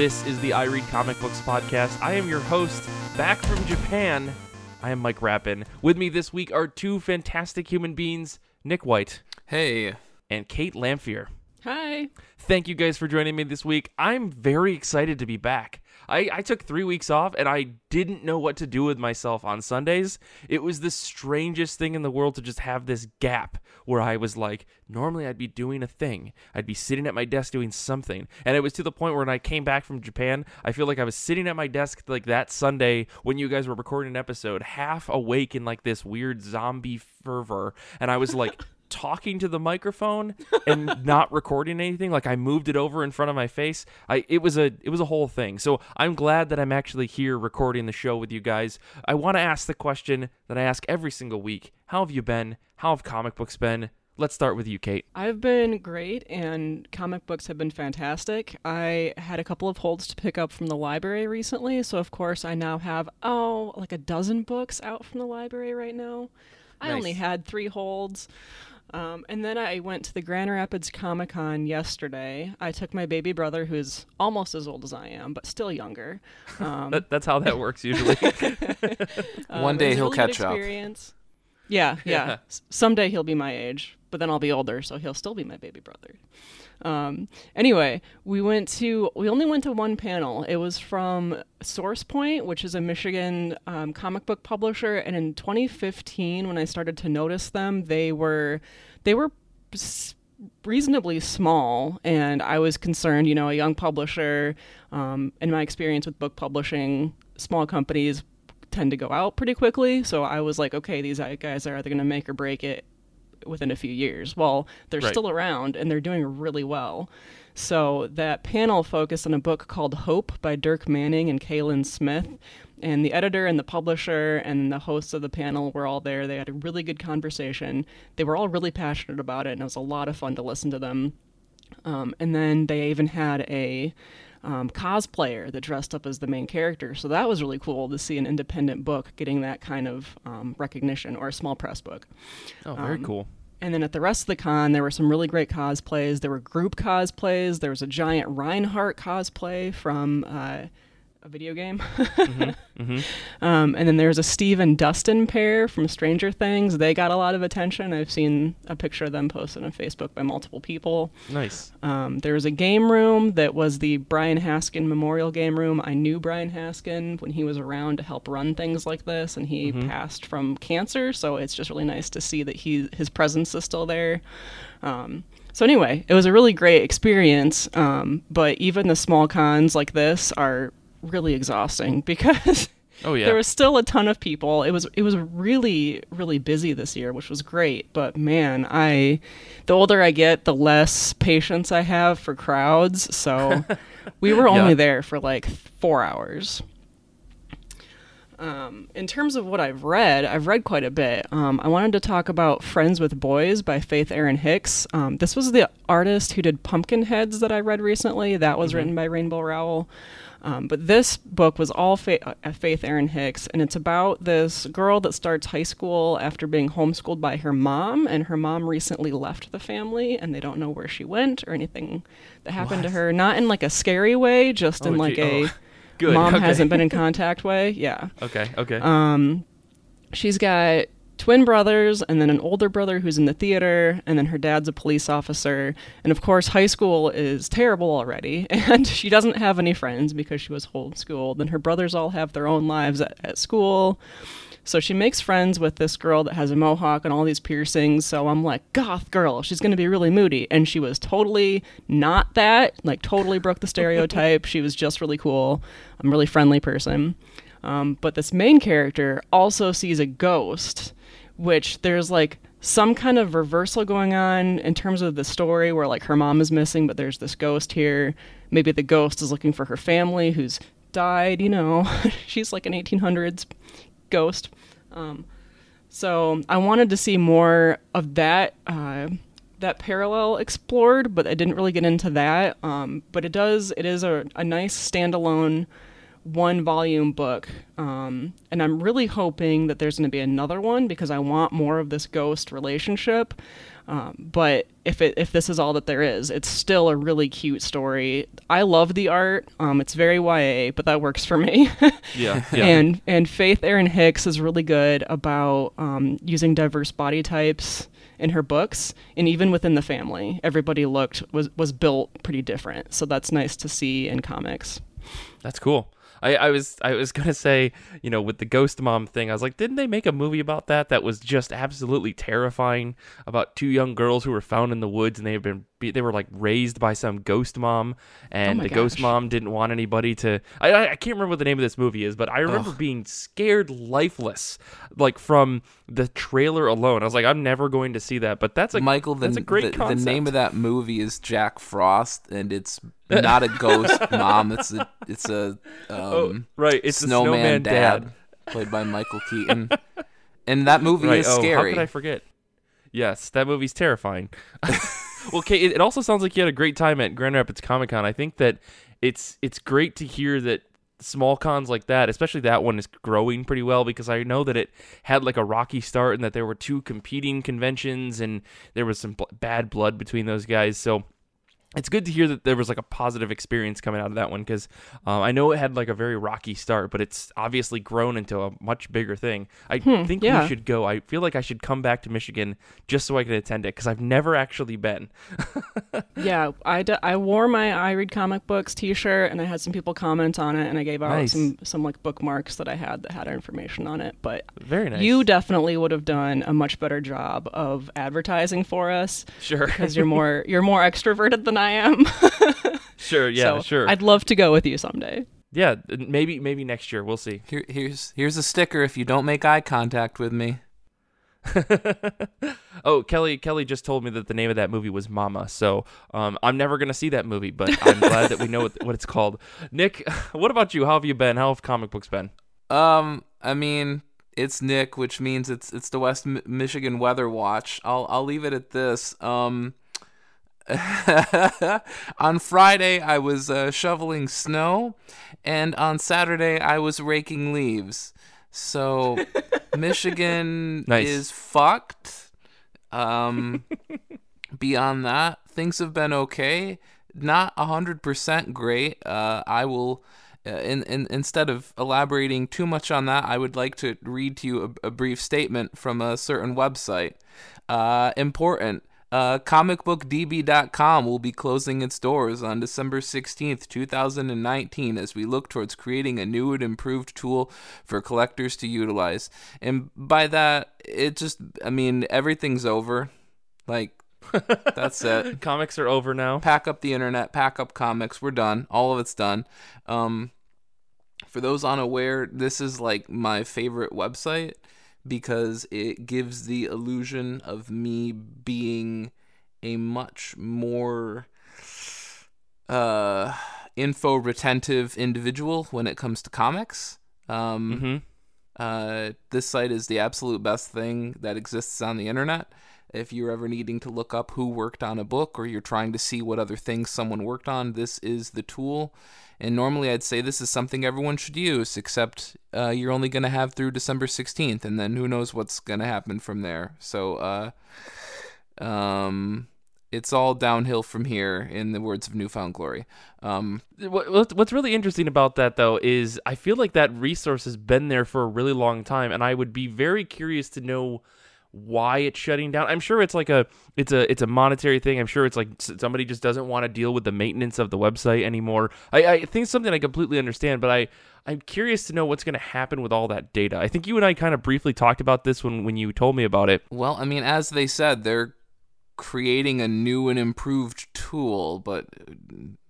This is the I Read Comic Books podcast. I am your host, back from Japan. I am Mike Rappin. With me this week are two fantastic human beings, Nick White Hey. and Kate Lamphere. Hi. Thank you guys for joining me this week. I'm very excited to be back. I, I took three weeks off and I didn't know what to do with myself on Sundays. It was the strangest thing in the world to just have this gap where I was like, normally I'd be doing a thing. I'd be sitting at my desk doing something. And it was to the point where when I came back from Japan, I feel like I was sitting at my desk like that Sunday when you guys were recording an episode, half awake in like this weird zombie fervor. And I was like, talking to the microphone and not recording anything like i moved it over in front of my face. I it was a it was a whole thing. So i'm glad that i'm actually here recording the show with you guys. I want to ask the question that i ask every single week. How have you been? How have comic books been? Let's start with you kate. I've been great, and comic books have been fantastic. I had a couple of holds to pick up from the library recently, so of course I now have, oh, like a dozen books out from the library right now. I only had three holds. Um, and then I went to the Grand Rapids Comic Con yesterday. I took my baby brother, who is almost as old as I am, but still younger. Um, that, that's how that works usually Um, One day he'll really catch up. experience. Yeah, yeah. Yeah. S- Someday he'll be my age, but then I'll be older, so he'll still be my baby brother. Um, anyway, we went to we only went to one panel. It was from Source Point, which is a Michigan um, comic book publisher, and in 2015, when I started to notice them, they were they were reasonably small and i was concerned you know a young publisher um, in my experience with book publishing small companies tend to go out pretty quickly so i was like okay these guys are either going to make or break it within a few years well they're Right. still around and they're doing really well. So that panel focused on a book called hope by dirk manning and kaylin smith. And the editor and the publisher and the hosts of the panel were all there. They had a really good conversation. They were all really passionate about it and it was a lot of fun to listen to them. Um, and then they even had a um, cosplayer that dressed up as the main character. So that was really cool to see an independent book getting that kind of um, recognition or a small press book. oh very Um, cool And then at the rest of the con, there were some really great cosplays. There were group cosplays. There was a giant Reinhardt cosplay from uh, a video game. Um, and then there's a Steve and Dustin pair from Stranger Things. They got a lot of attention. I've seen a picture of them posted on Facebook by multiple people. nice Um, there was a game room that was the Brian Haskin Memorial Game Room. I knew Brian Haskin when he was around to help run things like this, and he passed from cancer. So it's just really nice to see that he his presence is still there. Um, so anyway, it was a really great experience. Um, but even the small cons like this are really exhausting because. oh yeah There was still a ton of people. It was it was really really busy this year, which was great. But man, I the older I get, the less patience I have for crowds. So we were only Yeah. there for like four hours. Um, in terms of what I've read, I've read quite a bit. Um, I wanted to talk about Friends with Boys by Faith Erin Hicks. Um, this was the artist who did Pumpkinheads that I read recently. That was written by Rainbow Rowell. Um, but this book was all Fa- uh, Faith Erin Hicks, and it's about this girl that starts high school after being homeschooled by her mom, and her mom recently left the family, and they don't know where she went or anything that happened to her. Not in like a scary way, just in Oh, like gee- a oh, good mom okay. hasn't been in contact way. Yeah. okay okay Um, she's got twin brothers and then an older brother who's in the theater and then her dad's a police officer. And of course high school is terrible already and she doesn't have any friends because she was homeschooled. And her brothers all have their own lives at, at school. So she makes friends with this girl that has a mohawk and all these piercings. So i'm like goth girl she's going to be really moody. And she was totally not that like totally broke the stereotype. She was just really cool. I'm a really friendly person. Um, but this main character also sees a ghost, which there's like some kind of reversal going on in terms of the story where like her mom is missing, but there's this ghost here. Maybe the ghost is looking for her family who's died, you know. She's like an 1800s ghost. Um, so I wanted to see more of that. Uh, that parallel explored, but I didn't really get into that. Um, but it does. It is a, a nice standalone one volume book. Um, and I'm really hoping that there's going to be another one because I want more of this ghost relationship. Um, but if it if this is all that there is, it's still a really cute story. I love the art. Um, it's very YA, but that works for me. Yeah, yeah. And and Faith Erin Hicks is really good about um, using diverse body types in her books, and even within the family, everybody looked was was built pretty different. So that's nice to see in comics. That's cool. I, I was I was gonna say, you know, with the ghost mom thing, I was like, didn't they make a movie about that that was just absolutely terrifying about two young girls who were found in the woods and they had been they were like raised by some ghost mom and Oh the ghost mom didn't want anybody to I, I can't remember what the name of this movie is, but I remember being scared lifeless like from the trailer alone. I was like, I'm never going to see that, but that's a Michael, the, that's a great the, the name of that movie is Jack Frost, and it's not a ghost mom. It's a it's a um, Oh, right, it's snowman, snowman dad, dad. played by Michael Keaton. and that movie Right. is Oh, how could I forget? Yes, that movie's terrifying. well, Kate, it, also sounds like you had a great time at Grand Rapids Comic Con. I think that it's it's great to hear that small cons like that, especially that one, is growing pretty well because I know that it had like a rocky start and that there were two competing conventions and there was some bl- bad blood between those guys. So it's good to hear that there was like a positive experience coming out of that one because um, I know it had like a very rocky start, but it's obviously grown into a much bigger thing. I think yeah. we should go. I feel like I should come back to Michigan just so I can attend it because I've never actually been. Yeah, I, d- I wore my I read comic books T-shirt, and I had some people comment on it, and I gave out Nice. some some like bookmarks that I had that had our information on it. But Very nice. you definitely would have done a much better job of advertising for us sure, because you're more you're more extroverted than I am. sure, yeah, So sure, I'd love to go with you someday. yeah. Maybe maybe next year we'll see. Here, here's here's a sticker if you don't make eye contact with me. oh, Kelly Kelly just told me that the name of that movie was Mama. So um, I'm never gonna see that movie, but I'm glad that we know what, what it's called. Nick, what about you? How have you been? How have comic books been? Um, I mean, it's Nick, which means it's it's the West Mi- Michigan Weather Watch. I'll I'll leave it at this. Um, on Friday I was uh, shoveling snow, and on Saturday I was raking leaves. So Michigan Nice. is fucked. Um, beyond that, things have been okay. Not hundred percent great. Uh, I will. Uh, in, in, instead of elaborating too much on that, I would like to read to you a, a brief statement from a certain website. Uh, important. Uh, comicbookdb.com will be closing its doors on December 16th, 2019, as we look towards creating a new and improved tool for collectors to utilize. And by that, it just, I mean, everything's over. Like, that's it Comics are over now. pack up the internet, pack up comics. We're done. All of it's done. Um, for those unaware, this is like my favorite website because it gives the illusion of me being a much more uh, info retentive individual when it comes to comics. Um, hmm uh, this site is the absolute best thing that exists on the internet. If you're ever needing to look up who worked on a book or you're trying to see what other things someone worked on, this is the tool. And normally I'd say this is something everyone should use, except uh, you're only going to have through December 16th, and then who knows what's going to happen from there. So, uh, um, it's all downhill from here, in the words of New Found Glory. Um, What- what- What's really interesting about that, though, is I feel like that resource has been there for a really long time, and I would be very curious to know why it's shutting down. I'm sure it's like a it's a it's a monetary thing. I'm sure it's like somebody just doesn't want to deal with the maintenance of the website anymore. I, I think something I completely understand, but I I'm curious to know what's going to happen with all that data. I think you and I kind of briefly talked about this when when you told me about it. Well, I mean, as they said, they're creating a new and improved tool, but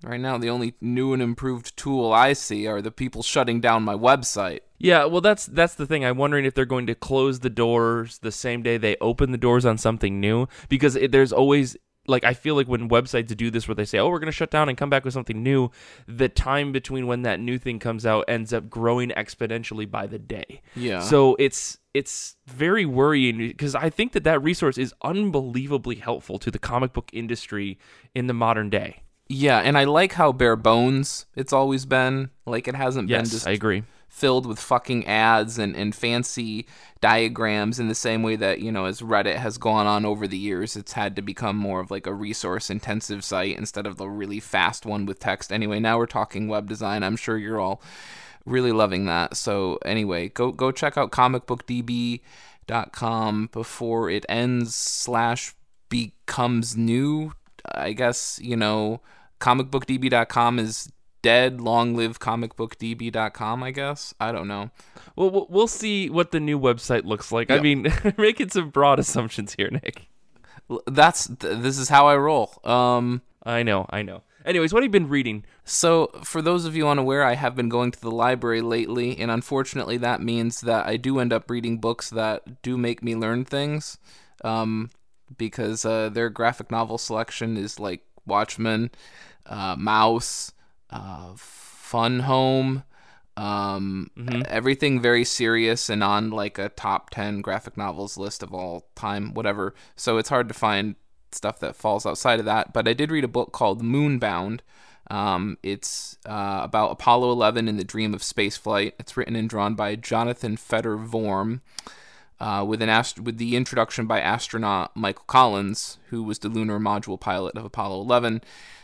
right now the only new and improved tool I see are the people shutting down my website. Yeah, well, that's that's the thing. I'm wondering if they're going to close the doors the same day they open the doors on something new, because it, there's always like I feel like when websites do this, where they say, "Oh, we're going to shut down and come back with something new," the time between when that new thing comes out ends up growing exponentially by the day. Yeah. So it's it's very worrying because I think that that resource is unbelievably helpful to the comic book industry in the modern day. Yeah, and I like how bare bones it's always been. Like it hasn't been Yes, just I agree. filled with fucking ads and, and fancy diagrams in the same way that, you know, as Reddit has gone on over the years, it's had to become more of like a resource intensive site instead of the really fast one with text. Anyway, now we're talking web design. I'm sure you're all really loving that. So anyway, go go check out comicbookdb.com before it ends slash becomes new. I guess, you know, comicbookdb.com is dead. Long live comicbookdb.com, I guess. I don't know. Well, we'll- see what the new website looks like. I mean, making some broad assumptions here, Nick. That's th- this is how I roll. Um I know, I know. Anyways, what have you been reading? So, for those of you unaware, I have been going to the library lately, and unfortunately, that means that I do end up reading books that do make me learn things. Um, because uh, their graphic novel selection is like Watchmen, uh, Maus, uh, Fun Home, um, everything very serious and on like a top 10 graphic novels list of all time, whatever. So, it's hard to find stuff that falls outside of that. But I did read a book called Moonbound. Um, it's uh, about Apollo 11 and the dream of spaceflight. It's written and drawn by Jonathan Fetter Vorm, uh, with an ast- with the introduction by astronaut Michael Collins, who was the lunar module pilot of Apollo 11.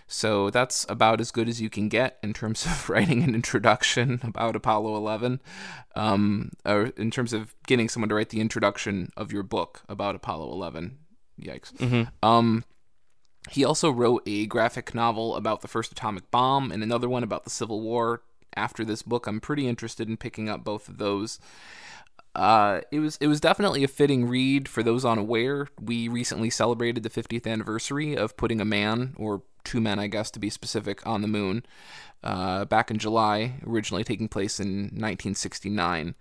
So that's about as good as you can get in terms of writing an introduction about Apollo 11, um, or in terms of getting someone to write the introduction of your book about Apollo 11. Yikes. Um, he also wrote a graphic novel about the first atomic bomb and another one about the Civil War. After this book, I'm pretty interested in picking up both of those. Uh, it was it was definitely a fitting read for those unaware. We recently celebrated the 50th anniversary of putting a man, or two men, I guess to be specific, on the moon. Uh, back in July, originally taking place in 1969.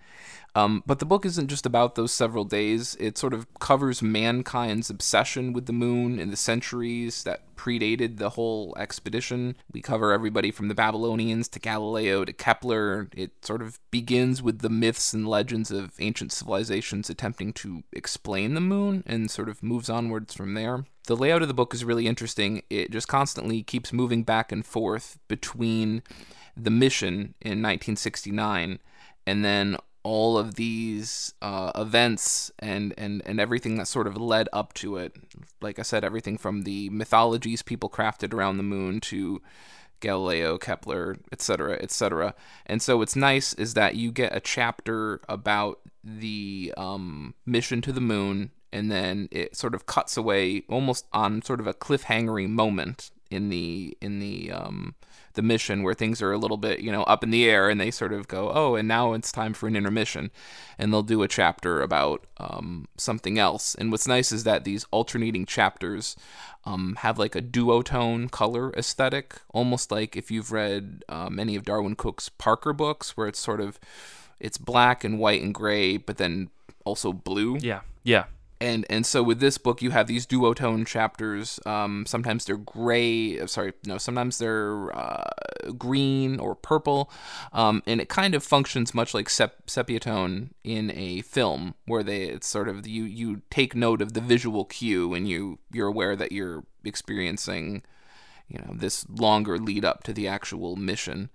Um, but the book isn't just about those several days. It sort of covers mankind's obsession with the moon in the centuries that predated the whole expedition. We cover everybody from the Babylonians to Galileo to Kepler. It sort of begins with the myths and legends of ancient civilizations attempting to explain the moon and sort of moves onwards from there. The layout of the book is really interesting. It just constantly keeps moving back and forth between the mission in 1969 and then all of these uh, events and, and, and everything that sort of led up to it. Like I said, everything from the mythologies people crafted around the moon to Galileo, Kepler, etc., etc. And so what's nice is that you get a chapter about the um, mission to the moon, and then it sort of cuts away almost on sort of a cliffhangery moment in the in the um, the mission where things are a little bit you know up in the air and they sort of go oh and now it's time for an intermission. And they'll do a chapter about um, something else. And what's nice is that these alternating chapters um, have like a duotone color aesthetic almost like if you've read um, any of darwin cook's parker books where it's sort of it's black and white and gray but then also blue. Yeah, yeah. And and so with this book you have these duotone chapters. Um, sometimes they're gray sorry no sometimes they're uh, green or purple. Um, and it kind of functions much like sep- sepia tone in a film where they it's sort of you you take note of the visual cue and you you're aware that you're experiencing you know this longer lead up to the actual mission.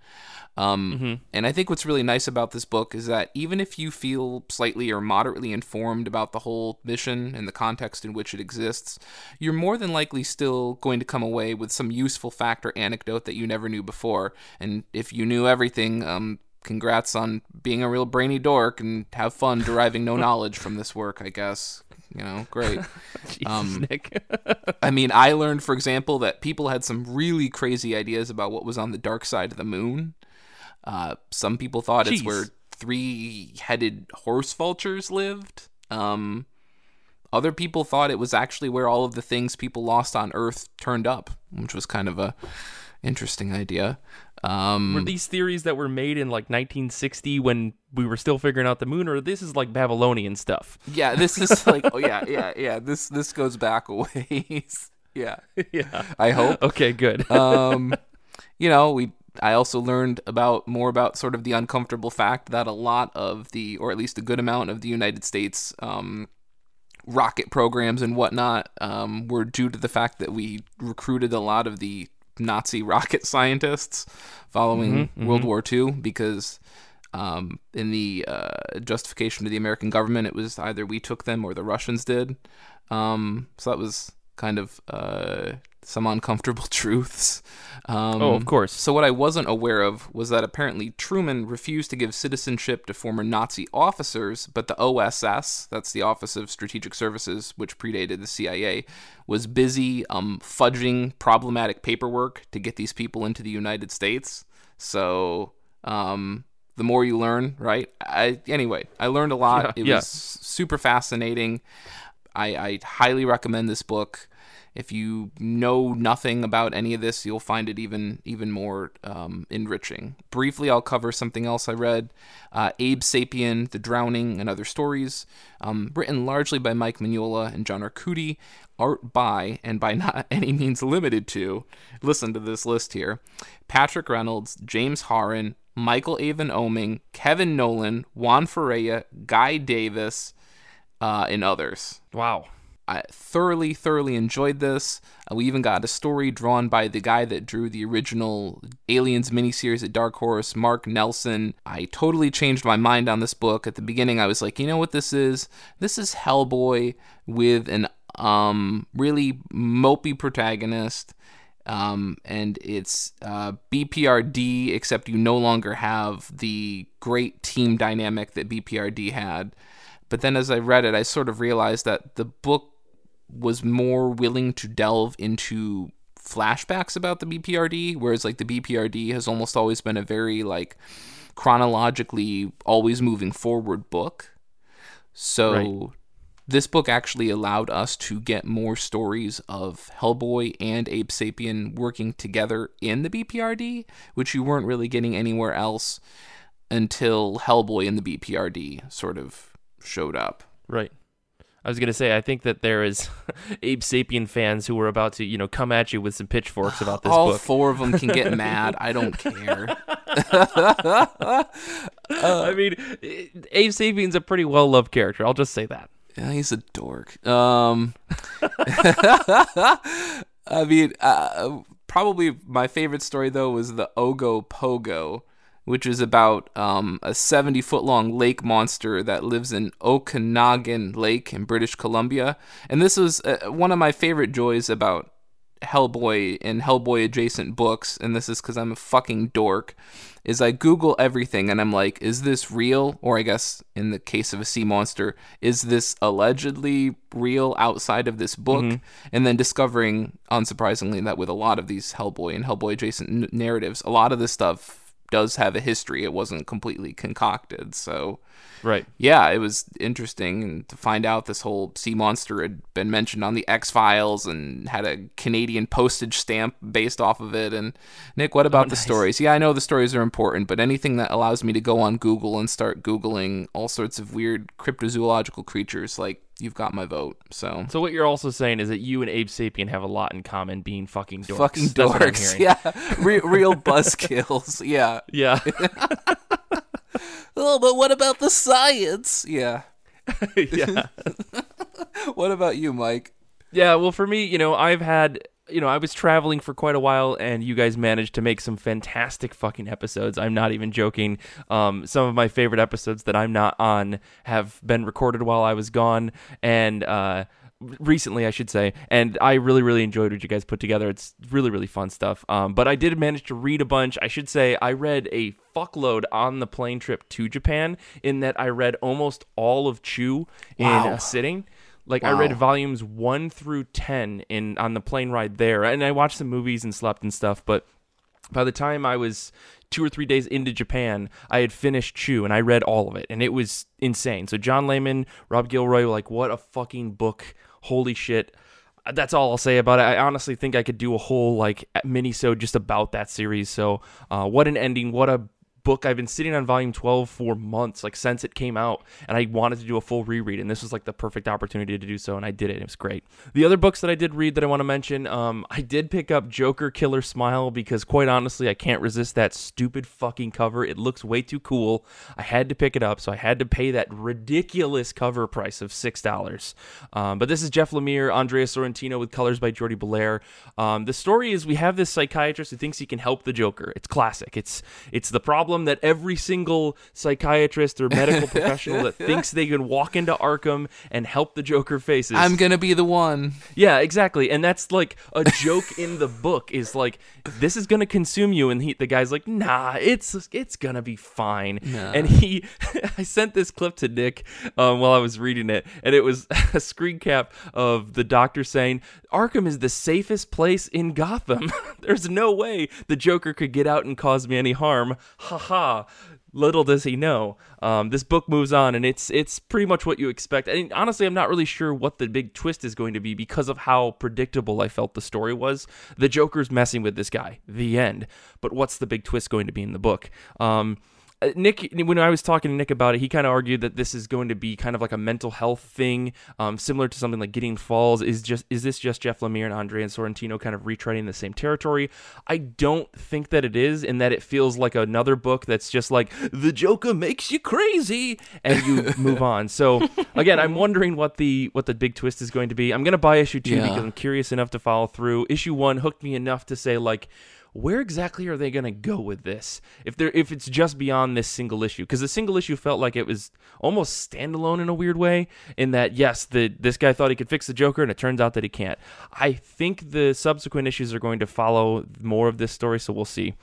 Um, and i think what's really nice about this book is that even if you feel slightly or moderately informed about the whole mission and the context in which it exists you're more than likely still going to come away with some useful fact or anecdote that you never knew before. And if you knew everything um, congrats on being a real brainy dork and have fun deriving no knowledge from this work i guess you know great Jesus, Um, Nick. I mean, I learned, for example, that people had some really crazy ideas about what was on the dark side of the moon. Uh, some people thought it's where three-headed horse vultures lived. Um, other people thought it was actually where all of the things people lost on Earth turned up, which was kind of a interesting idea. Um, were these theories that were made in like 1960 when we were still figuring out the moon, or this is like Babylonian stuff? yeah, this is like, oh yeah, yeah, yeah. This this goes back a ways. yeah, yeah. I hope. Okay, good. um, you know, we. I also learned about more about sort of the uncomfortable fact that a lot of the, or at least a good amount of the United States um, rocket programs and whatnot, um, were due to the fact that we recruited a lot of the Nazi rocket scientists following Mm-hmm, World War II because um, in the uh, justification of the American government, it was either we took them or the Russians did. Um, so that was kind of uh, some uncomfortable truths. Um, Oh, of course. So what I wasn't aware of was that apparently Truman refused to give citizenship to former Nazi officers, but the OSS, that's the Office of Strategic Services, which predated the CIA, was busy um, fudging problematic paperwork to get these people into the United States. So um, the more you learn, right? I anyway, I learned a lot. Yeah, it yeah. was super fascinating. I, I highly recommend this book. If you know nothing about any of this, you'll find it even even more um, enriching. Briefly, I'll cover something else I read: uh, Abe Sapien, The Drowning, and Other Stories, um, written largely by Mike Mignola and John Arcudi, art by and by not any means limited to. Listen to this list here: Patrick Reynolds, James Harren, Michael Avon Oeming, Kevin Nowlan, Juan Ferreyra, Guy Davis, uh, and others. Wow. I thoroughly, thoroughly enjoyed this. Uh, we even got a story drawn by the guy that drew the original Aliens miniseries at Dark Horse, Mark Nelson. I totally changed my mind on this book. At the beginning, I was like, you know what this is? This is Hellboy with an um really mopey protagonist. Um, and it's uh, BPRD, except you no longer have the great team dynamic that BPRD had. But then as I read it, I sort of realized that the book was more willing to delve into flashbacks about the BPRD, whereas like the BPRD has almost always been a very like chronologically always moving forward book. So Right. this book actually allowed us to get more stories of Hellboy and Abe Sapien working together in the BPRD, which you weren't really getting anywhere else until Hellboy and the BPRD sort of showed up. Right. I was gonna say I think that there is Abe Sapien fans who were about to, you know, come at you with some pitchforks about this All book. four of them can get mad. I don't care. I mean, Abe Sapien's a pretty well loved character. I'll just say that. Yeah, he's a dork. Um, I mean, uh, probably my favorite story though was the Ogo Pogo, which is about um, a 70 foot long lake monster that lives in Okanagan Lake in British Columbia. And this was uh, one of my favorite joys about Hellboy and Hellboy adjacent books, and this is because I'm a fucking dork, is I Google everything and I'm like, is this real? Or I guess in the case of a sea monster, is this allegedly real outside of this book? And then discovering, unsurprisingly, that with a lot of these Hellboy and Hellboy adjacent n- narratives, a lot of this stuff does have a history. It wasn't completely concocted. So Right. yeah, it was interesting and to find out this whole sea monster had been mentioned on the X Files and had a Canadian postage stamp based off of it. And Nick, what about oh, the nice. stories? Yeah, I know the stories are important, but anything that allows me to go on Google and start googling all sorts of weird cryptozoological creatures, like you've got my vote. So So what you're also saying is that you and Abe Sapien have a lot in common, being fucking dorks. fucking That's dorks, yeah, Re- real buzzkills, yeah. Yeah. Oh, but what about the science? Yeah. yeah. What about you, Mike? Yeah, well, for me, you know, I've had, you know, I was traveling for quite a while, and you guys managed to make some fantastic fucking episodes. I'm not even joking. Um, some of my favorite episodes that I'm not on have been recorded while I was gone, and uh, recently, I should say. And I really, really enjoyed what you guys put together. It's really, really fun stuff. Um, but I did manage to read a bunch. I should say I read a fuckload on the plane trip to Japan. In that I read almost all of Chew in Wow. a sitting. Like I read volumes one through ten in on the plane ride there, and I watched some movies and slept and stuff. But by the time I was two or three days into Japan, I had finished Chew and I read all of it, and it was insane. So John Layman, Rob Guillory, like what a fucking book! Holy shit! That's all I'll say about it. I honestly think I could do a whole like mini so just about that series. So uh, what an ending! What a book. I've been sitting on volume 12 for months, like since it came out, and I wanted to do a full reread, and this was like the perfect opportunity to do so, and I did it. It was great. The other books that I did read that I want to mention, um, I did pick up Joker Killer Smile because, quite honestly, I can't resist that stupid fucking cover. It looks way too cool. I had to pick it up, so I had to pay that ridiculous cover price of six dollars. Um, but this is Jeff Lemire, Andrea Sorrentino with colors by Jordie Bellaire. Um, the story is we have this psychiatrist who thinks he can help the Joker. It's classic. It's it's the problem that every single psychiatrist or medical professional that thinks they can walk into Arkham and help the Joker faces. I'm gonna be the one. Yeah, exactly. And that's like a joke in the book is like this is gonna consume you, and he the guy's like, nah, it's it's gonna be fine. Nah. And he, I sent this clip to Nick um, while I was reading it, and it was a screen cap of the doctor saying Arkham is the safest place in Gotham. There's no way the Joker could get out and cause me any harm. Ha ha. Little does he know. Um, this book moves on, and it's it's pretty much what you expect. And honestly, I'm not really sure what the big twist is going to be because of how predictable I felt the story was. The Joker's messing with this guy. The end. But what's the big twist going to be in the book? Um, Nick, when I was talking to Nick about it, he kind of argued that this is going to be kind of like a mental health thing, um, similar to something like Gideon Falls. Is just is this just Jeff Lemire and Andrea Sorrentino kind of retreading the same territory? I don't think that it is, in that it feels like another book that's just like the Joker makes you crazy, and you move on. So again, I'm wondering what the what the big twist is going to be. I'm gonna buy issue two Yeah. because I'm curious enough to follow through. Issue one hooked me enough to say like where exactly are they going to go with this if they're if it's just beyond this single issue because the single issue felt like it was almost standalone in a weird way in that yes the this guy thought he could fix the joker and it turns out that he can't i think the subsequent issues are going to follow more of this story so we'll see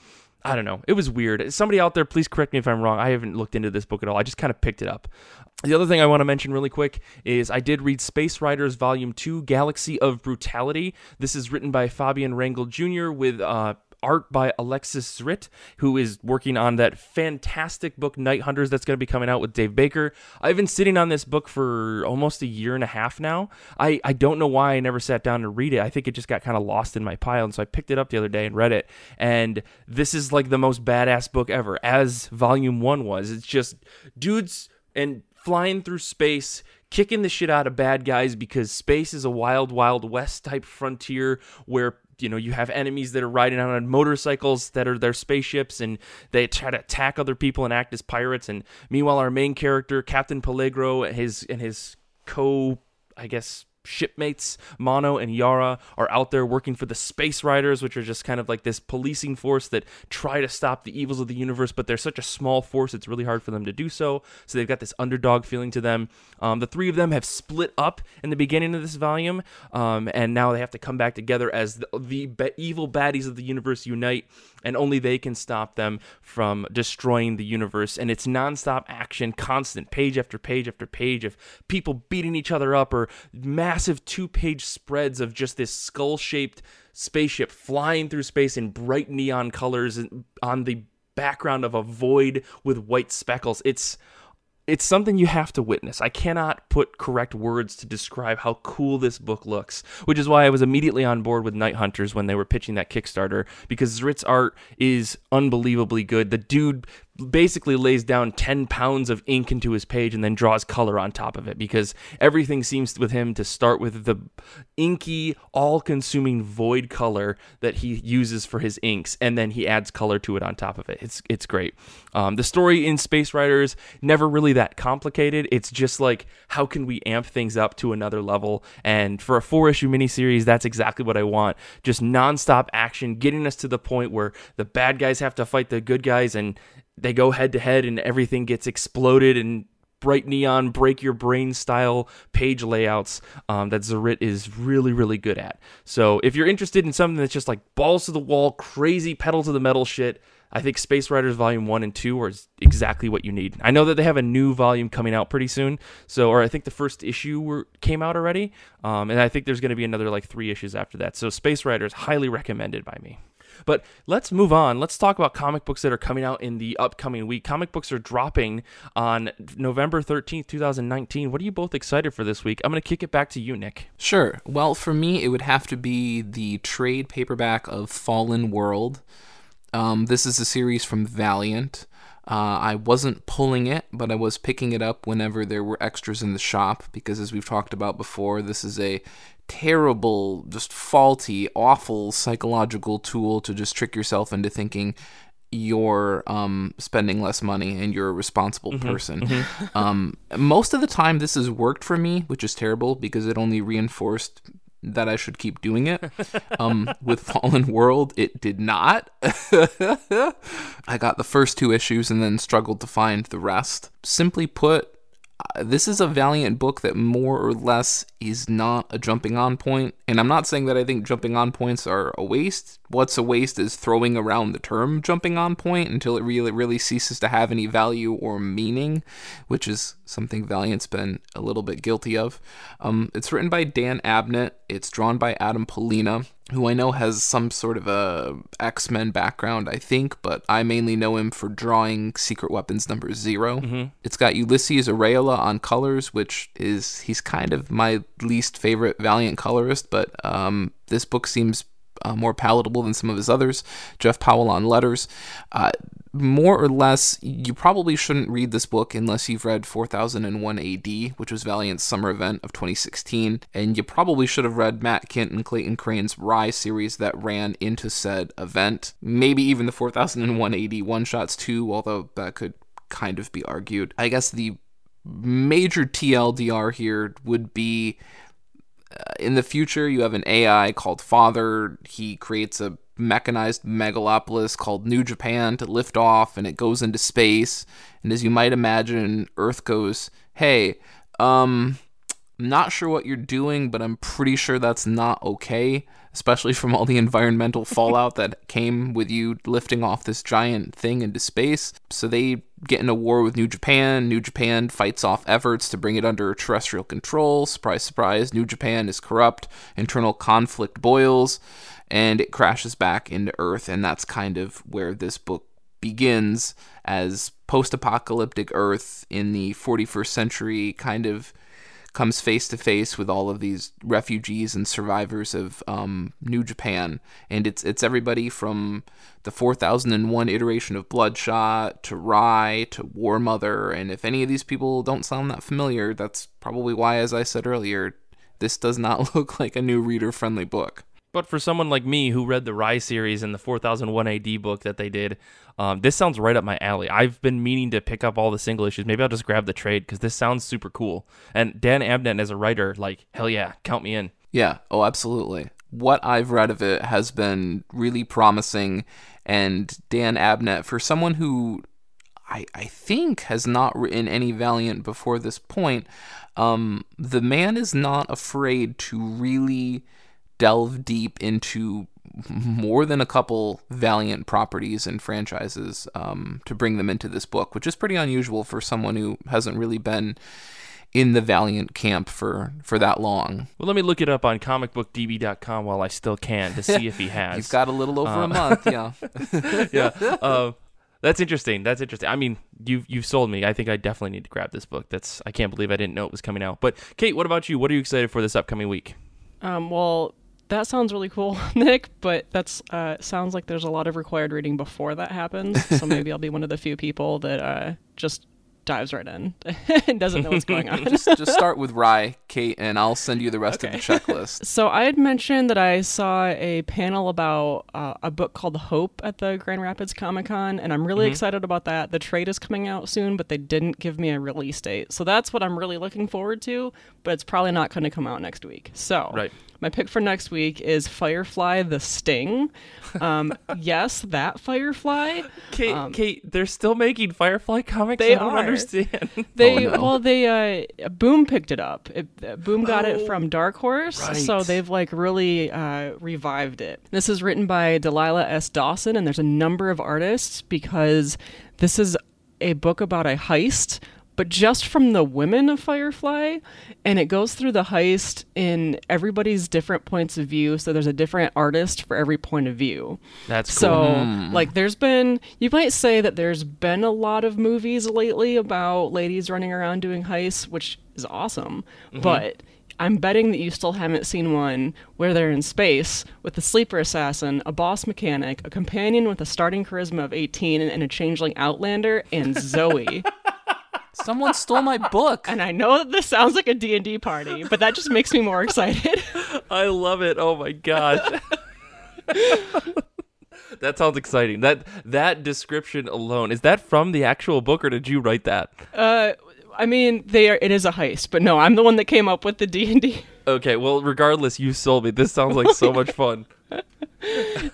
I don't know. It was weird. Somebody out there, please correct me if I'm wrong. I haven't looked into this book at all. I just kind of picked it up. The other thing I want to mention really quick is I did read Space Riders Volume 2 Galaxy of Brutality. This is written by Fabian Rangel Jr. with uh, art by Alexis Ziritt, who is working on that fantastic book Night Hunters that's going to be coming out with Dave Baker. I've been sitting on this book for almost a year and a half now. I, I don't know why I never sat down to read it. I think it just got kind of lost in my pile. And so I picked it up the other day and read it. And this is like the most badass book ever, as Volume 1 was. It's just dudes and flying through space kicking the shit out of bad guys because space is a wild wild west type frontier where you know you have enemies that are riding out on motorcycles that are their spaceships and they try to attack other people and act as pirates. And meanwhile our main character captain Peligro his and his co i guess shipmates Mono and Yara are out there working for the Space Riders, which are just kind of like this policing force that try to stop the evils of the universe, but they're such a small force, it's really hard for them to do so. So they've got this underdog feeling to them. Um, the three of them have split up in the beginning of this volume, um, and now they have to come back together as the, the ba- evil baddies of the universe unite, and only they can stop them from destroying the universe. And it's nonstop action, constant page after page after page of people beating each other up or massive two page spreads of just this skull shaped spaceship flying through space in bright neon colors on the background of a void with white speckles. It's it's something you have to witness. I cannot put correct words to describe how cool this book looks, which is why I was immediately on board with Night Hunters when they were pitching that Kickstarter because Ziritt's art is unbelievably good. The dude basically lays down 10 pounds of ink into his page and then draws color on top of it because everything seems with him to start with the inky, all consuming void color that he uses for his inks and then he adds color to it on top of it. It's, it's great. Um, the story in Space Riders never really that complicated. It's just like, how can we amp things up to another level? And for a four issue miniseries, that's exactly what I want. Just nonstop action, getting us to the point where the bad guys have to fight the good guys and they go head to head and everything gets exploded and bright neon break your brain style page layouts um, that Ziritt is really really good at. So if you're interested in something that's just like balls to the wall, crazy pedal to the metal shit, I think Space Riders Volume One and Two are exactly what you need. I know that they have a new volume coming out pretty soon, so or I think the first issue were, came out already, um, and I think there's going to be another like three issues after that. So Space Riders highly recommended by me. But let's move on. Let's talk about comic books that are coming out in the upcoming week. Comic books are dropping on November 13th, 2019. What are you both excited for this week? I'm going to kick it back to you, Nick. Sure. Well, for me, it would have to be the trade paperback of Fallen World. Um, this is a series from Valiant. Uh, I wasn't pulling it, but I was picking it up whenever there were extras in the shop because, as we've talked about before, this is a terrible, just faulty, awful psychological tool to just trick yourself into thinking you're um, spending less money and you're a responsible person. Um, most of the time, this has worked for me, which is terrible because it only reinforced that I should keep doing it. Um, with Fallen World, it did not. I got the first two issues and then struggled to find the rest. Simply put, uh, this is a Valiant book that more or less is not a jumping on point. And I'm not saying that I think jumping on points are a waste. What's a waste is throwing around the term jumping on point until it really, really ceases to have any value or meaning, which is something Valiant's been a little bit guilty of. Um, it's written by Dan Abnett, it's drawn by Adam Pollina who I know has some sort of a X Men background, I think, but I mainly know him for drawing Secret Weapons number 0 It's got Ulysses Arreola on colors, which is he's kind of my least favorite Valiant colorist, but um, this book seems uh, more palatable than some of his others. Jeff Powell on letters. Uh, more or less, you probably shouldn't read this book unless you've read 4001 AD, which was Valiant's summer event of 2016, and you probably should have read Matt Kindt and Clayton Crain's Rai series that ran into said event. Maybe even the 4001 AD one shots too, although that could kind of be argued. I guess the major TLDR here would be uh, in the future, you have an AI called Father. He creates a mechanized megalopolis called New Japan to lift off, and it goes into space. And as you might imagine, Earth goes, "Hey, um, I'm not sure what you're doing, but I'm pretty sure that's not okay." Especially from all the environmental fallout that came with you lifting off this giant thing into space. So they get in a war with New Japan. New Japan fights off efforts to bring it under terrestrial control. Surprise, surprise, New Japan is corrupt. Internal conflict boils, and it crashes back into Earth. And that's kind of where this book begins as post apocalyptic Earth in the 41st century kind of comes face to face with all of these refugees and survivors of um, New Japan, and it's it's everybody from the 4001 iteration of Bloodshot to Rai to War Mother, and if any of these people don't sound that familiar, that's probably why, as I said earlier, this does not look like a new reader friendly book. But for someone like me who read the Rise series and the 4001 AD book that they did, um, this sounds right up my alley. I've been meaning to pick up all the single issues. Maybe I'll just grab the trade because this sounds super cool. And Dan Abnett as a writer, like, hell yeah, count me in. Yeah, oh, absolutely. What I've read of it has been really promising, and Dan Abnett, for someone who I, I think has not written any Valiant before this point, um, the man is not afraid to really delve deep into more than a couple Valiant properties and franchises um, to bring them into this book, which is pretty unusual for someone who hasn't really been in the Valiant camp for for that long. Well, let me look it up on comicbookdb.com while I still can to see if he has. You've got a little over Uh, a month, yeah. yeah. Uh, that's interesting. That's interesting. I mean, you've you've sold me. I think I definitely need to grab this book. That's I can't believe I didn't know it was coming out. But Kate, what about you? What are you excited for this upcoming week? Um, well, that sounds really cool, Nick, but that's uh, sounds like there's a lot of required reading before that happens. so maybe I'll be one of the few people that uh, just dives right in and doesn't know what's going on. just just start with Rai, Kate, and I'll send you the rest of the checklist. So I had mentioned that I saw a panel about uh, a book called Hope at the Grand Rapids Comic Con, and I'm really excited about that. The trade is coming out soon, but they didn't give me a release date, so that's what I'm really looking forward to. But it's probably not going to come out next week. So Right. My pick for next week is Firefly: The Sting. Um, yes, that Firefly. Kate, Kate, they're still making Firefly comics. They I don't are. understand. They Oh, no. well, they uh, Boom picked it up. It, uh, Boom got it from Dark Horse, so they've like really uh, revived it. This is written by Delilah S. Dawson, and there's a number of artists because this is a book about a heist. But just from the women of Firefly, and it goes through the heist in everybody's different points of view. So there's a different artist for every point of view. That's cool. So, like, there's been, you might say that there's been a lot of movies lately about ladies running around doing heists, which is awesome. Mm-hmm. But I'm betting that you still haven't seen one where they're in space with a sleeper assassin, a boss mechanic, a companion with a starting charisma of 18, and a changeling outlander, and Zoe. Someone stole my book. and I know that this sounds like a D&D party, but that just makes me more excited. I love it. Oh my gosh. that sounds exciting. That that description alone is that from the actual book or did you write that? Uh, I mean, they are. It is a heist, but no, I'm the one that came up with the D and D. Okay, well, regardless, you sold me. This sounds like so much fun.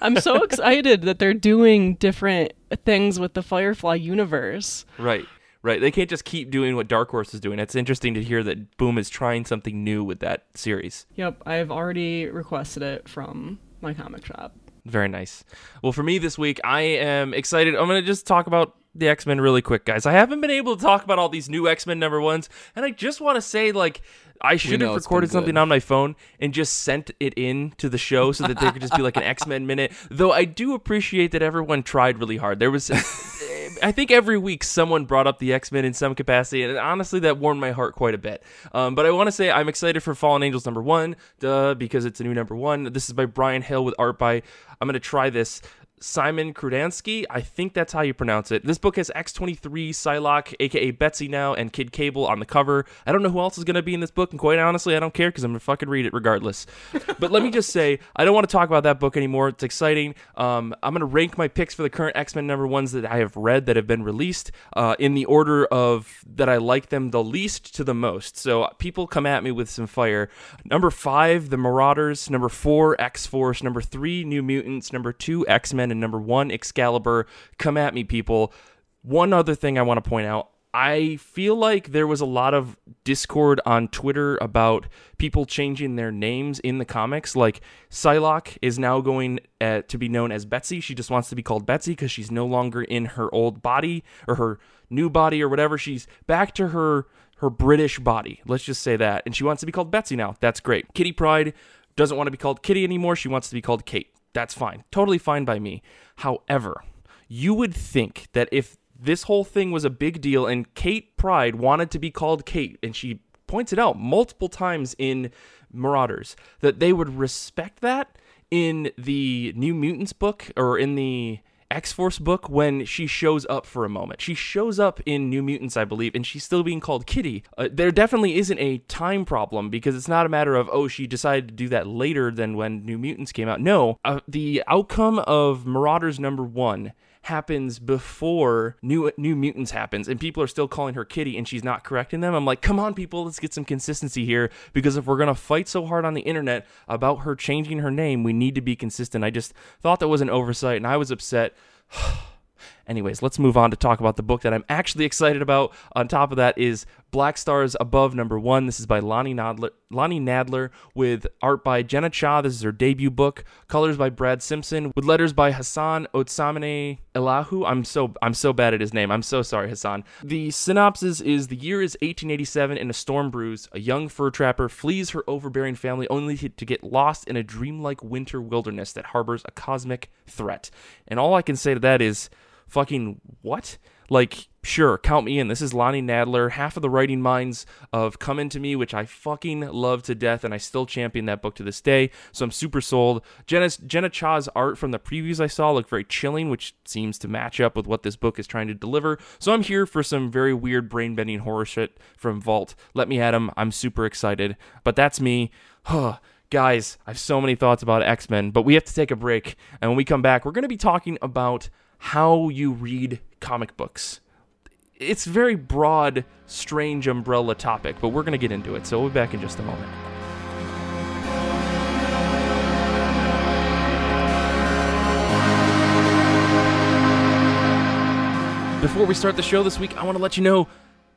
I'm so excited that they're doing different things with the Firefly universe. Right. Right. They can't just keep doing what Dark Horse is doing. It's interesting to hear that Boom is trying something new with that series. Yep, I've already requested it from my comic shop. Very nice. Well, for me this week, I am excited. I'm going to just talk about the X Men really quick, guys. I haven't been able to talk about all these new X Men number ones, and I just want to say, like, I should have recorded something good. on my phone and just sent it in to the show so that there could just be like an X Men minute. Though I do appreciate that everyone tried really hard. There was, I think every week someone brought up the X Men in some capacity, and honestly, that warmed my heart quite a bit. Um, but I want to say I'm excited for Fallen Angels number one, duh, because it's a new number one. This is by Bryan Hill with art by, I'm to try this. Simon Krudansky, I think that's how you pronounce it. This book has X23, Psylocke, aka Betsy now, and Kid Cable on the cover. I don't know who else is going to be in this book, and quite honestly, I don't care because I'm going to fucking read it regardless. but let me just say, I don't want to talk about that book anymore. It's exciting. Um, I'm going to rank my picks for the current X Men number ones that I have read that have been released uh, in the order of that I like them the least to the most. So people come at me with some fire. Number five, The Marauders. Number four, X Force. Number three, New Mutants. Number two, X Men. And number one, Excalibur. Come at me, people. One other thing I want to point out. I feel like there was a lot of discord on Twitter about people changing their names in the comics. Like Psylocke is now going uh, to be known as Betsy. She just wants to be called Betsy because she's no longer in her old body or her new body or whatever. She's back to her her British body. Let's just say that. And she wants to be called Betsy now. That's great. Kitty Pryde doesn't want to be called Kitty anymore. She wants to be called Kate. That's fine. Totally fine by me. However, you would think that if this whole thing was a big deal and Kate Pryde wanted to be called Kate and she points it out multiple times in Marauders that they would respect that in the New Mutants book or in the X Force book when she shows up for a moment. She shows up in New Mutants, I believe, and she's still being called Kitty. Uh, there definitely isn't a time problem because it's not a matter of, oh, she decided to do that later than when New Mutants came out. No, uh, the outcome of Marauders number one happens before new new mutants happens and people are still calling her kitty and she's not correcting them i'm like come on people let's get some consistency here because if we're to fight so hard on the internet about her changing her name we need to be consistent. I just thought that was an oversight and i was upset Anyways, let's move on to talk about the book that I'm actually excited about. On top of that is Black Stars Above Number One. This is by Lonnie Nadler, Lonnie Nadler with art by Jenna Cha. This is her debut book. Colors by Brad Simpson with letters by Hassan Otsamane Elahu. I'm so I'm so bad at his name. I'm so sorry, Hassan. The synopsis is the year is 1887 and a storm brews. A young fur trapper flees her overbearing family only to get lost in a dreamlike winter wilderness that harbors a cosmic threat. And all I can say to that is fucking what? Like, sure, count me in. This is Lonnie Nadler, half of the writing minds of Come Into Me, which I fucking love to death, and I still champion that book to this day. So I'm super sold. Jenna, Jenna Cha's art from the previews I saw looked very chilling, which seems to match up with what this book is trying to deliver. So I'm here for some very weird brain bending horror shit from Vault. Let me at 'em. I'm super excited. But that's me. Huh. Guys, I have so many thoughts about X Men, but we have to take a break. And when we come back, we're going to be talking about how you read comic books. It's very broad, strange umbrella topic, but we're going to get into it. So we'll be back in just a moment. Before we start the show this week, I want to let you know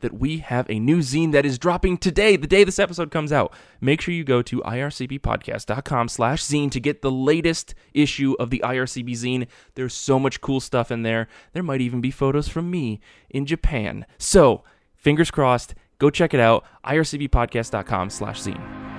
that we have a new zine that is dropping today, the day this episode comes out. Make sure you go to ircbpodcast.com slash zine to get the latest issue of the IRCB zine. There's so much cool stuff in there. There might even be photos from me in Japan. So, fingers crossed, go check it out, ircbpodcast.com slash zine.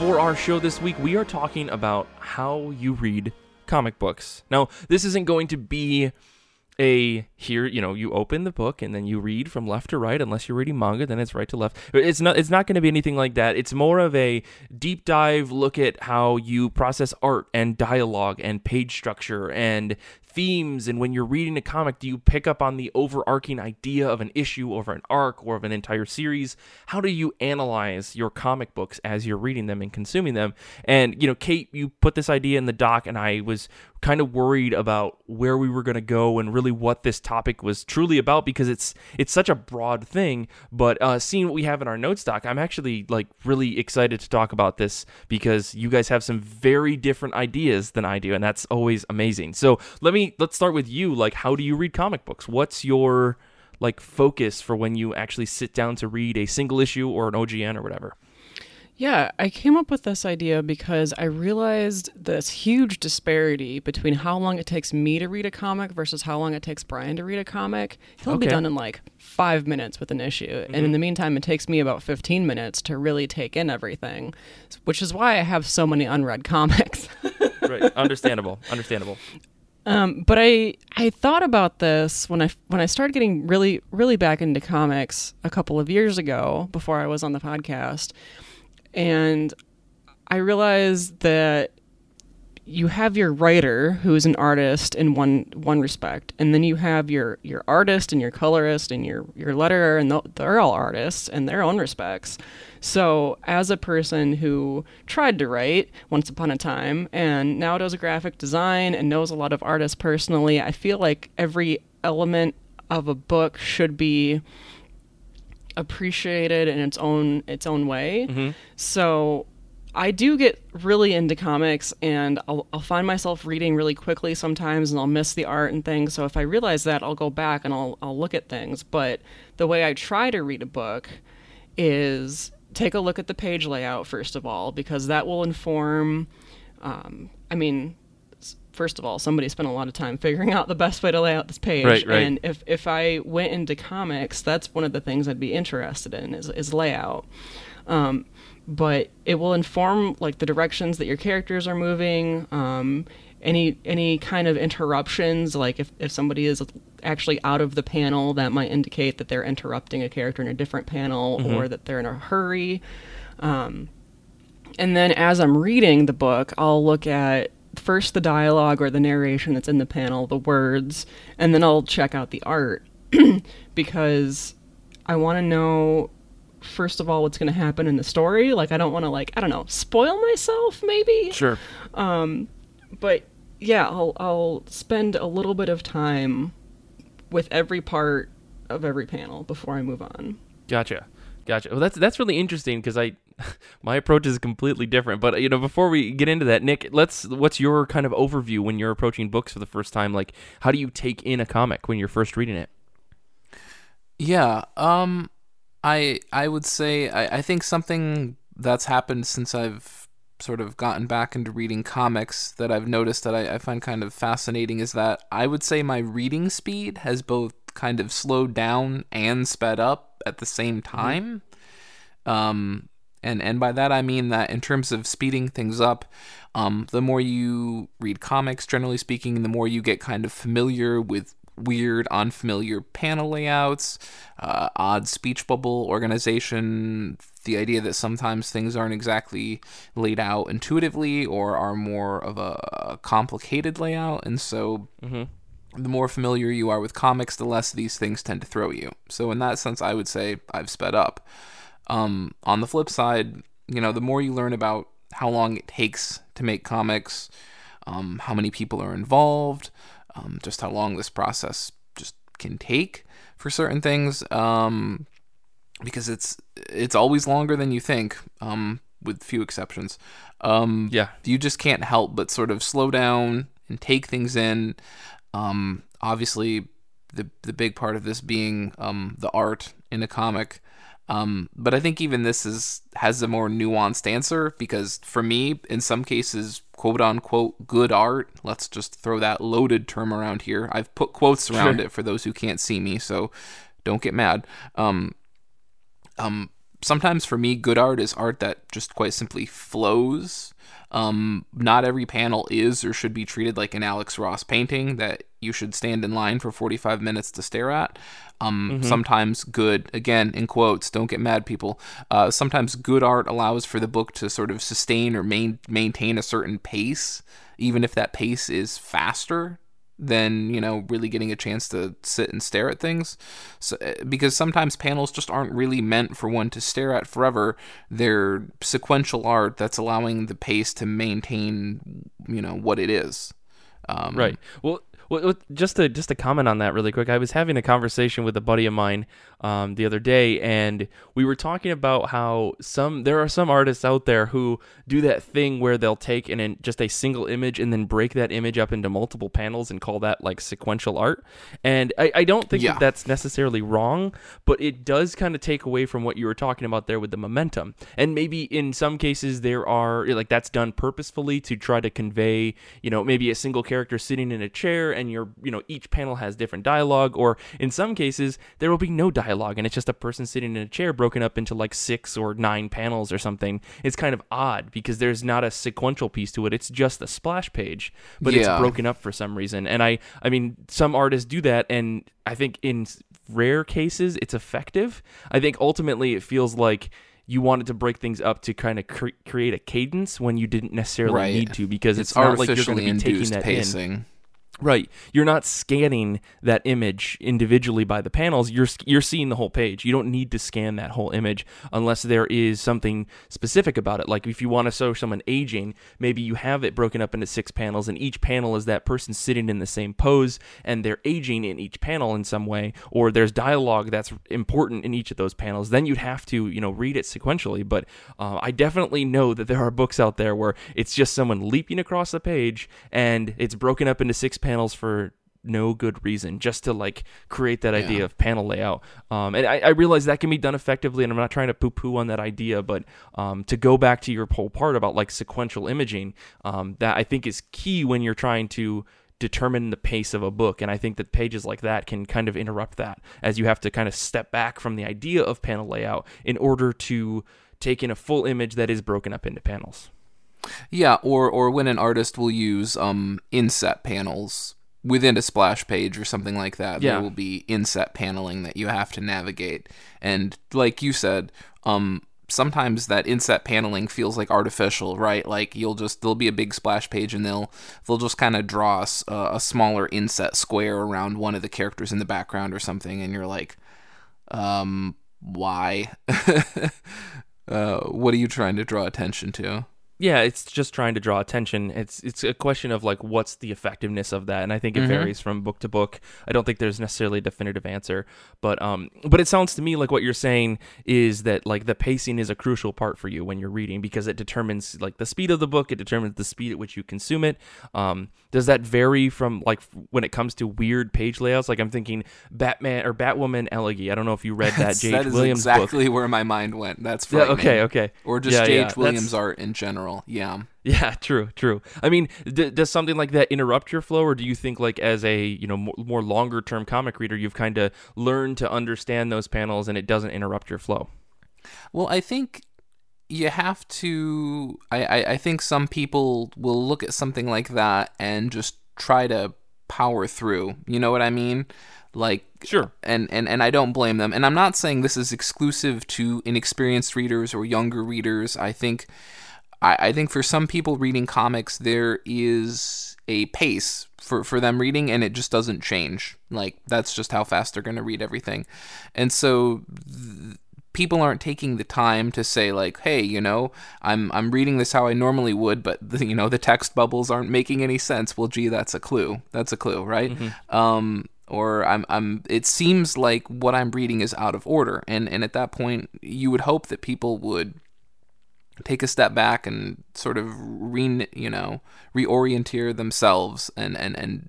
For our show this week, we are talking about how you read comic books. Now, this isn't going to be a here you know you open the book and then you read from left to right. Unless you're reading manga then it's right to left. It's not it's not going to be anything like that. It's more of a deep dive look at how you process art and dialogue and page structure and themes and when you're reading a comic do you pick up on the overarching idea of an issue over an arc or of an entire series? How do you analyze your comic books as you're reading them and consuming them? And you know kate you put this idea in the doc and i was kind of worried about where we were going to go and really what this topic was truly about because it's it's such a broad thing. But uh, seeing what we have in our notes doc i'm actually like really excited to talk about this because you guys have some very different ideas than i do and that's always amazing. So let me let's start with you. Like how do you read comic books? What's your like focus for when you actually sit down to read a single issue or an ogn or whatever Yeah, I came up with this idea because I realized this huge disparity between how long it takes me to read a comic versus how long it takes Brian to read a comic. He'll be done in like five minutes with an issue. And in the meantime, it takes me about 15 minutes to really take in everything, which is why I have so many unread comics. right understandable understandable Um, but I I thought about this when I when I started getting really really back into comics a couple of years ago before I was on the podcast, and I realized that you have your writer who is an artist in one one respect, and then you have your your artist and your colorist and your your letterer, and th- they're all artists in their own respects. So, as a person who tried to write once upon a time and now does graphic design and knows a lot of artists personally, I feel like every element of a book should be appreciated in its own its own way. So I do get really into comics and I'll, I'll find myself reading really quickly sometimes and I'll miss the art and things. So if I realize that, I'll go back and I'll, I'll look at things. But the way I try to read a book is take a look at the page layout, first of all, because that will inform. Um, I mean, first of all, somebody spent a lot of time figuring out the best way to lay out this page. Right, right. And if, if I went into comics, that's one of the things I'd be interested in is, is layout. Um, but it will inform like the directions that your characters are moving. Um, any any kind of interruptions, like if, if somebody is actually out of the panel, that might indicate that they're interrupting a character in a different panel or that they're in a hurry. Um, and then as I'm reading the book, I'll look at first the dialogue or the narration that's in the panel, the words, and then I'll check out the art because I want to know first of all what's going to happen in the story. Like I don't want to like I don't know spoil myself maybe, sure Um, but yeah, I'll I'll spend a little bit of time with every part of every panel before I move on. Gotcha, gotcha. Well, that's that's really interesting because I, my approach is completely different. But you know, before we get into that, Nick, let's. What's your kind of overview when you're approaching books for the first time? Like, how do you take in a comic when you're first reading it? Yeah, um, I I would say I, I think something that's happened since I've sort of gotten back into reading comics that I've noticed that I, I find kind of fascinating is that I would say my reading speed has both kind of slowed down and sped up at the same time. Um, and and by that I mean that in terms of speeding things up, um, the more you read comics, generally speaking, the more you get kind of familiar with weird, unfamiliar panel layouts, uh, odd speech bubble organization, the idea that sometimes things aren't exactly laid out intuitively or are more of a complicated layout, and so the more familiar you are with comics, the less these things tend to throw you. So in that sense, I would say I've sped up. Um, on the flip side, you know, the more you learn about how long it takes to make comics, um, how many people are involved, um, just how long this process just can take for certain things, um, because it's it's always longer than you think, um, with few exceptions. Um, Yeah. you just can't help but sort of slow down and take things in. Um, obviously, the the big part of this being um, the art in a comic. Um, but I think even this is has a more nuanced answer because for me, in some cases, quote unquote good art. Let's just throw that loaded term around here. I've put quotes around Sure. it for those who can't see me, so don't get mad. Um, um, sometimes for me, good art is art that just quite simply flows. Um, not every panel is or should be treated like an Alex Ross painting that you should stand in line for 45 minutes to stare at. Um, mm-hmm. Sometimes good, again, in quotes, don't get mad, people. Uh, sometimes good art allows for the book to sort of sustain or main, maintain a certain pace, even if that pace is faster than you know really getting a chance to sit and stare at things so, eh, because sometimes panels just aren't really meant for one to stare at forever they're sequential art that's allowing the pace to maintain you know what it is um, right well well, just to just to comment on that really quick, I was having a conversation with a buddy of mine um, the other day, and we were talking about how some there are some artists out there who do that thing where they'll take an just a single image and then break that image up into multiple panels and call that like sequential art. And I, I don't think yeah. that that's necessarily wrong, but it does kind of take away from what you were talking about there with the momentum. And maybe in some cases there are like that's done purposefully to try to convey, you know, maybe a single character sitting in a chair and you're you know each panel has different dialogue or in some cases there will be no dialogue and it's just a person sitting in a chair broken up into like six or nine panels or something it's kind of odd because there's not a sequential piece to it it's just a splash page but yeah. it's broken up for some reason and i i mean some artists do that and i think in rare cases it's effective i think ultimately it feels like you wanted to break things up to kind of cre- create a cadence when you didn't necessarily right. need to because it's, it's not like you're going to be taking that pacing. in. Right. You're not scanning that image individually by the panels. You're you're seeing the whole page. You don't need to scan that whole image unless there is something specific about it. Like if you want to show someone aging, maybe you have it broken up into six panels and each panel is that person sitting in the same pose and they're aging in each panel in some way or there's dialogue that's important in each of those panels. Then you'd have to, you know, read it sequentially, but uh, I definitely know that there are books out there where it's just someone leaping across the page and it's broken up into six panels panels for no good reason just to like create that idea yeah. of panel layout um, and I, I, realize that can be done effectively and i'm not trying to poo-poo on that idea but um, to go back to your whole part about like sequential imaging um, that i think is key when you're trying to determine the pace of a book and i think that pages like that can kind of interrupt that as you have to kind of step back from the idea of panel layout in order to take in a full image that is broken up into panels yeah, or or when an artist will use um inset panels within a splash page or something like that. Yeah. There will be inset paneling that you have to navigate. And like you said, um sometimes that inset paneling feels like artificial, right? Like you'll just there'll be a big splash page and they'll they'll just kind of draw a, a smaller inset square around one of the characters in the background or something, and you're like, um, why? uh, what are you trying to draw attention to? Yeah, it's just trying to draw attention. It's it's a question of like what's the effectiveness of that, and I think it mm-hmm. varies from book to book. I don't think there's necessarily a definitive answer, but um, but it sounds to me like what you're saying is that like the pacing is a crucial part for you when you're reading because it determines like the speed of the book, it determines the speed at which you consume it. Um, does that vary from like when it comes to weird page layouts? Like I'm thinking Batman or Batwoman Elegy. I don't know if you read that J.H. that is Williams exactly book. where my mind went. That's yeah, okay, okay, or just yeah, J.H. Yeah, Williams art in general general. Yeah. Yeah, true, true. I mean, d- does something like that interrupt your flow, or do you think, like, as a you know more, more longer term comic reader, you've kind of learned to understand those panels and it doesn't interrupt your flow? Well, I think you have to. I, I, I think some people will look at something like that and just try to power through. You know what I mean? like sure and, and and i don't blame them and i'm not saying this is exclusive to inexperienced readers or younger readers i think I, I think for some people reading comics, there is a pace for, for them reading and it just doesn't change. Like, that's just how fast they're going to read everything. And so. Th- people aren't taking the time to say like hey you know i'm i'm reading this how i normally would but the, you know the text bubbles aren't making any sense well gee that's a clue that's a clue right mm-hmm. um or I'm I'm it seems like what I'm reading is out of order and and at that point you would hope that people would take a step back and sort of re you know reorienteer themselves and and and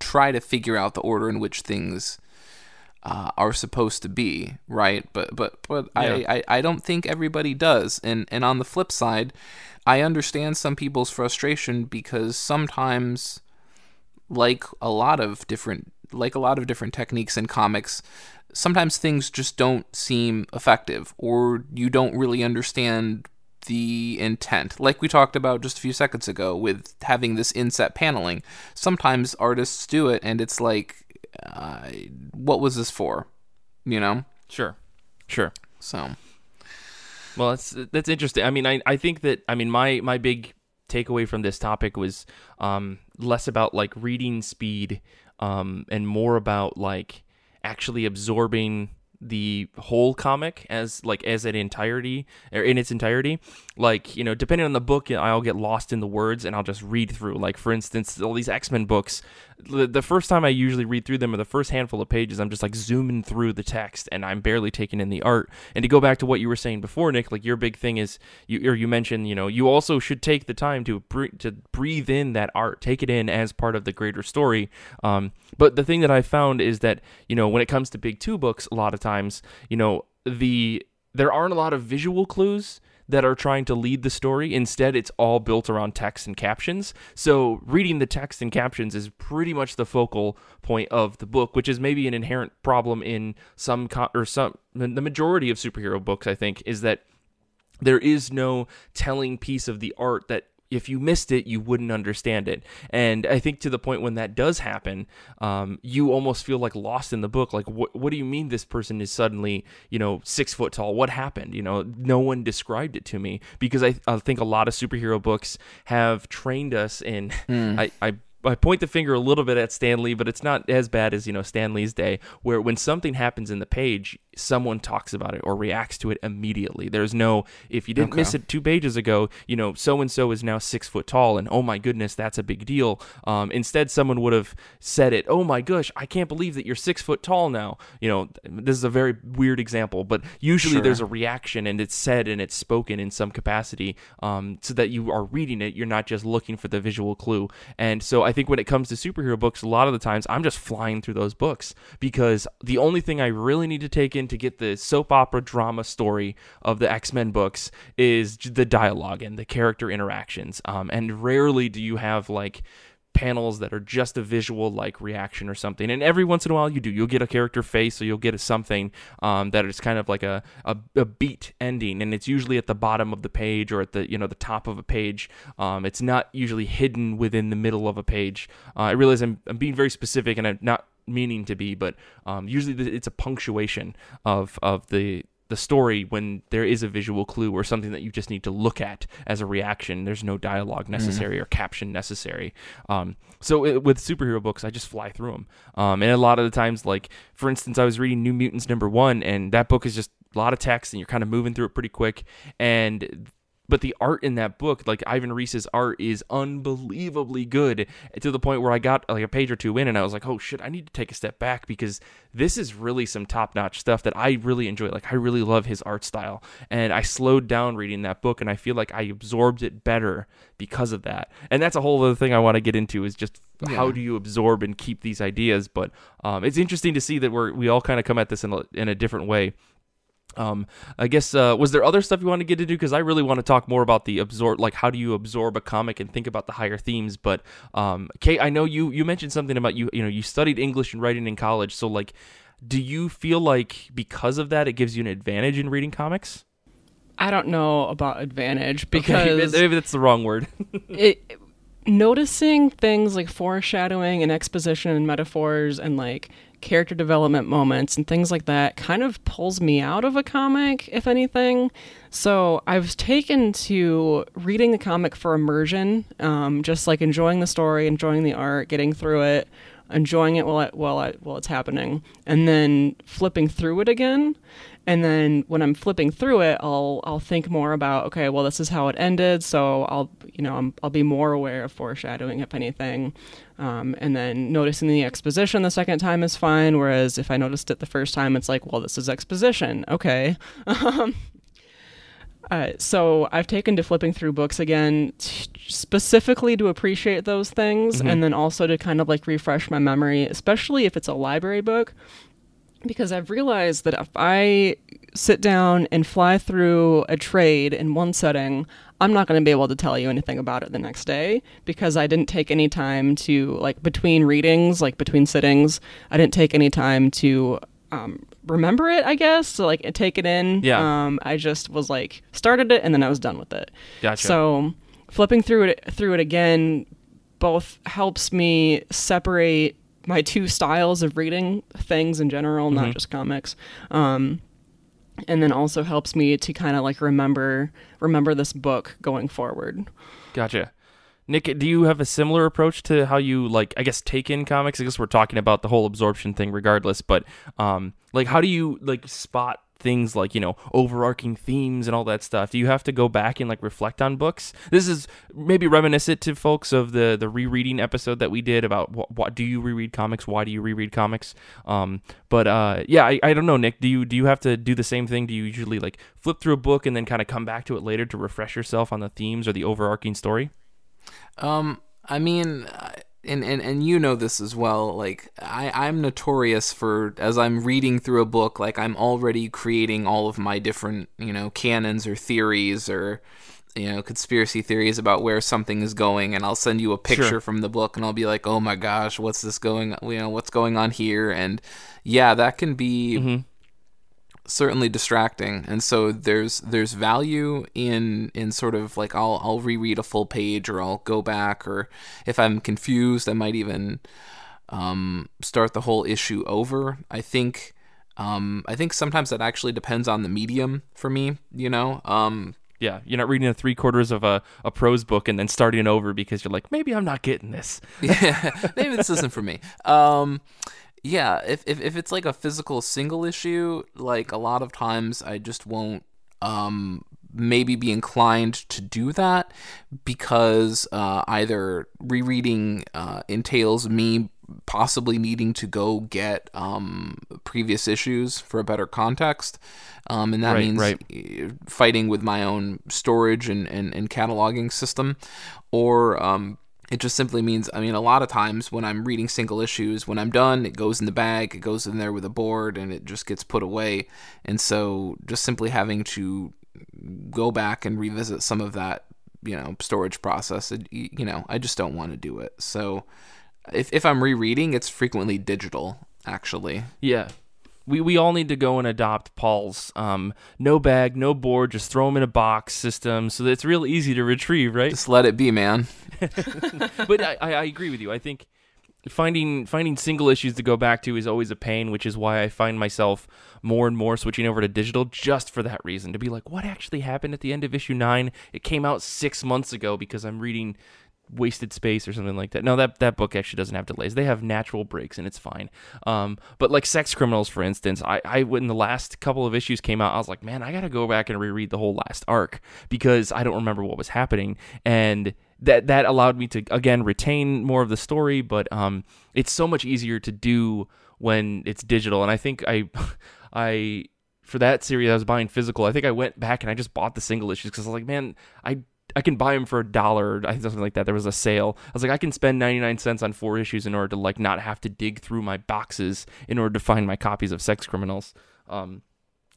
try to figure out the order in which things uh, are supposed to be right but but but yeah. I, I i don't think everybody does and and on the flip side i understand some people's frustration because sometimes like a lot of different like a lot of different techniques in comics sometimes things just don't seem effective or you don't really understand the intent. Like we talked about just a few seconds ago with having this inset paneling. Sometimes artists do it and it's like, uh, what was this for? You know? Sure. Sure. So. Well, that's that's interesting. I mean, I, I think that I mean my my big takeaway from this topic was um, less about like reading speed um, and more about like actually absorbing the whole comic as like as an entirety or in its entirety. Like you know depending on the book i'll get lost in the words and i'll just read through. Like for instance all these x-men books the first time i usually read through them or the first handful of pages. I'm just like zooming through the text and i'm barely taking in the art. And to go back to what you were saying before nick like your big thing is you or you mentioned you know you also should take the time to to breathe in that art take it in as part of the greater story. Um, but the thing that i found is that you know when it comes to big two books a lot of times you know the there aren't a lot of visual clues that are trying to lead the story. Instead, it's all built around text and captions. So, reading the text and captions is pretty much the focal point of the book, which is maybe an inherent problem in some co- or some the majority of superhero books. I think is that there is no telling piece of the art that if you missed it, you wouldn't understand it. And I think to the point when that does happen, um, you almost feel like lost in the book. Like, what, what do you mean this person is suddenly, you know, six foot tall? What happened? You know, no one described it to me because I, I think a lot of superhero books have trained us in. Mm. I, I I point the finger a little bit at Stan Lee, but it's not as bad as you know Stan Lee's day, where when something happens in the page, someone talks about it or reacts to it immediately. There's no if you didn't okay. miss it two pages ago, you know so and so is now six foot tall, and oh my goodness, that's a big deal. Um, instead, someone would have said it. Oh my gosh, I can't believe that you're six foot tall now. You know, this is a very weird example, but usually sure. there's a reaction and it's said and it's spoken in some capacity, um, so that you are reading it. You're not just looking for the visual clue, and so I I think when it comes to superhero books, a lot of the times I'm just flying through those books because the only thing I really need to take in to get the soap opera drama story of the X Men books is the dialogue and the character interactions. Um, and rarely do you have like panels that are just a visual like reaction or something. And every once in a while you do. You'll get a character face or you'll get a something um, that is kind of like a, a, a, beat ending. And it's usually at the bottom of the page or at the, you know, the top of a page. Um, it's not usually hidden within the middle of a page. Uh, I realize I'm, I'm being very specific and I'm not meaning to be, but um, usually it's a punctuation of, of the, the story when there is a visual clue or something that you just need to look at as a reaction. There's no dialogue mm-hmm. necessary mm. or caption necessary. Um, so it, with superhero books, I just fly through them. Um, and a lot of the times, like for instance, I was reading New Mutants number one, and that book is just a lot of text, and you're kind of moving through it pretty quick. And but the art in that book, like Ivan Reis's art, is unbelievably good to the point where I got like a page or two in and I was like, oh shit, I need to take a step back because this is really some top notch stuff that I really enjoy. Like, I really love his art style. And I slowed down reading that book and I feel like I absorbed it better because of that. And that's a whole other thing I want to get into is just yeah. how do you absorb and keep these ideas. But um, it's interesting to see that we're, we all kind of come at this in a, in a different way. Um, I guess uh, was there other stuff you want to get into? Because I really want to talk more about the absorb, like how do you absorb a comic and think about the higher themes. But um, Kate, I know you you mentioned something about you you know you studied English and writing in college. So like, do you feel like because of that it gives you an advantage in reading comics? I don't know about advantage because okay, maybe that's the wrong word. it noticing things like foreshadowing and exposition and metaphors and like character development moments and things like that kind of pulls me out of a comic, if anything. So I've taken to reading the comic for immersion, um, just like enjoying the story, enjoying the art, getting through it, enjoying it while while it, while it's happening, and then flipping through it again and then when I'm flipping through it, I'll I'll think more about okay, well this is how it ended, so I'll you know i will be more aware of foreshadowing if anything, um, and then noticing the exposition the second time is fine. Whereas if I noticed it the first time, it's like well this is exposition, okay. Um, uh, so I've taken to flipping through books again, t- specifically to appreciate those things, mm-hmm. and then also to kind of like refresh my memory, especially if it's a library book because I've realized that if I sit down and fly through a trade in one setting, I'm not going to be able to tell you anything about it the next day because I didn't take any time to, like, between readings, like between sittings, I didn't take any time to um, remember it, I guess, to like take it in. Yeah. Um, I just was like started it and then I was done with it. Gotcha. So flipping through it through it again both helps me separate my two styles of reading things in general, Mm-hmm. not just comics. Um, and then also helps me to kind of like remember remember this book going forward. Gotcha. Nick, do you have a similar approach to how you like I guess take in comics? I guess we're talking about the whole absorption thing regardless, but um like how do you like spot things like, you know, overarching themes and all that stuff? Do you have to go back and like reflect on books? This is maybe reminiscent to folks of the the rereading episode that we did about what, do you reread comics? Why do you reread comics? Um but uh yeah, I, I don't know, Nick, do you do you have to do the same thing? Do you usually like flip through a book and then kind of come back to it later to refresh yourself on the themes or the overarching story? Um, I mean, I- and, and and you know this as well. Like I I'm notorious for as I'm reading through a book, like I'm already creating all of my different you know canons or theories or you know conspiracy theories about where something is going, and I'll send you a picture Sure. from the book, and I'll be like, oh my gosh, what's this going? You know, what's going on here? And yeah, that can be Mhm. Certainly distracting and so there's there's value in in sort of like I'll I'll reread a full page or I'll go back or if I'm confused I might even um start the whole issue over I think um I think sometimes that actually depends on the medium for me you know um Yeah, you're not reading a three quarters of a, a prose book and then starting over because you're like, maybe I'm not getting this. yeah, maybe this isn't for me. Um, yeah, if, if if it's like a physical single issue, like a lot of times I just won't um maybe be inclined to do that because uh, either rereading uh, entails me possibly needing to go get um, previous issues for a better context. Um, and that Right, means right. uh, fighting with my own storage and, and, and cataloging system, or um, it just simply means, I mean, a lot of times when I'm reading single issues, when I'm done, it goes in the bag, it goes in there with a board, and it just gets put away. And so just simply having to go back and revisit some of that, you know, storage process, it, you know, I just don't want to do it. So if, if I'm rereading, it's frequently digital, actually. Yeah. We, we all need to go and adopt Paul's um, no bag, no board, just throw them in a box system so that it's real easy to retrieve, right? Just let it be, man. but I, I agree with you. I think finding finding single issues to go back to is always a pain, which is why I find myself more and more switching over to digital just for that reason to be like, what actually happened at the end of issue nine? It came out six months ago because I'm reading wasted space or something like that. No, that that book actually doesn't have delays. They have natural breaks and it's fine. Um, but like Sex Criminals, for instance, I I when the last couple of issues came out, I was like, man, I gotta go back and reread the whole last arc because I don't remember what was happening and that that allowed me to again retain more of the story but um it's so much easier to do when it's digital and i think i i for that series i was buying physical i think i went back and i just bought the single issues because i was like man i I can buy them for a dollar, or something like that. There was a sale. I was like, I can spend ninety nine cents on four issues in order to like not have to dig through my boxes in order to find my copies of Sex Criminals. Um,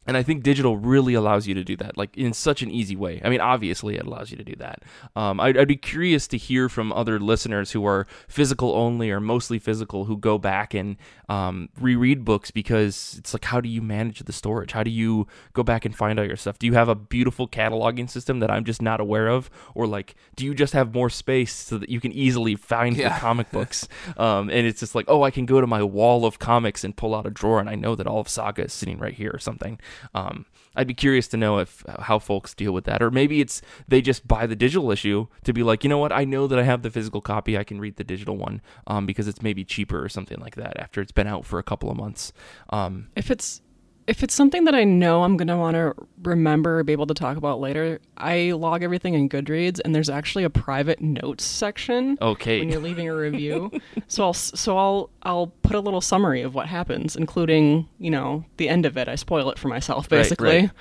and I think digital really allows you to do that, like in such an easy way. I mean, obviously, it allows you to do that. Um, I'd, I'd be curious to hear from other listeners who are physical only or mostly physical who go back and um, reread books because it's like, how do you manage the storage? How do you go back and find all your stuff? Do you have a beautiful cataloging system that I'm just not aware of? Or like, do you just have more space so that you can easily find your Yeah. comic books? Um, and it's just like, oh, I can go to my wall of comics and pull out a drawer and I know that all of Saga is sitting right here or something. Um, I'd be curious to know if how folks deal with that, or maybe it's they just buy the digital issue to be like, you know what, I know that I have the physical copy, I can read the digital one, um, because it's maybe cheaper or something like that after it's been out for a couple of months. Um, If it's if it's something that I know I'm gonna want to remember or be able to talk about later, I log everything in Goodreads, and there's actually a private notes section okay, when you're leaving a review. so I'll so I'll I'll put a little summary of what happens, including you know the end of it. I spoil it for myself basically. right.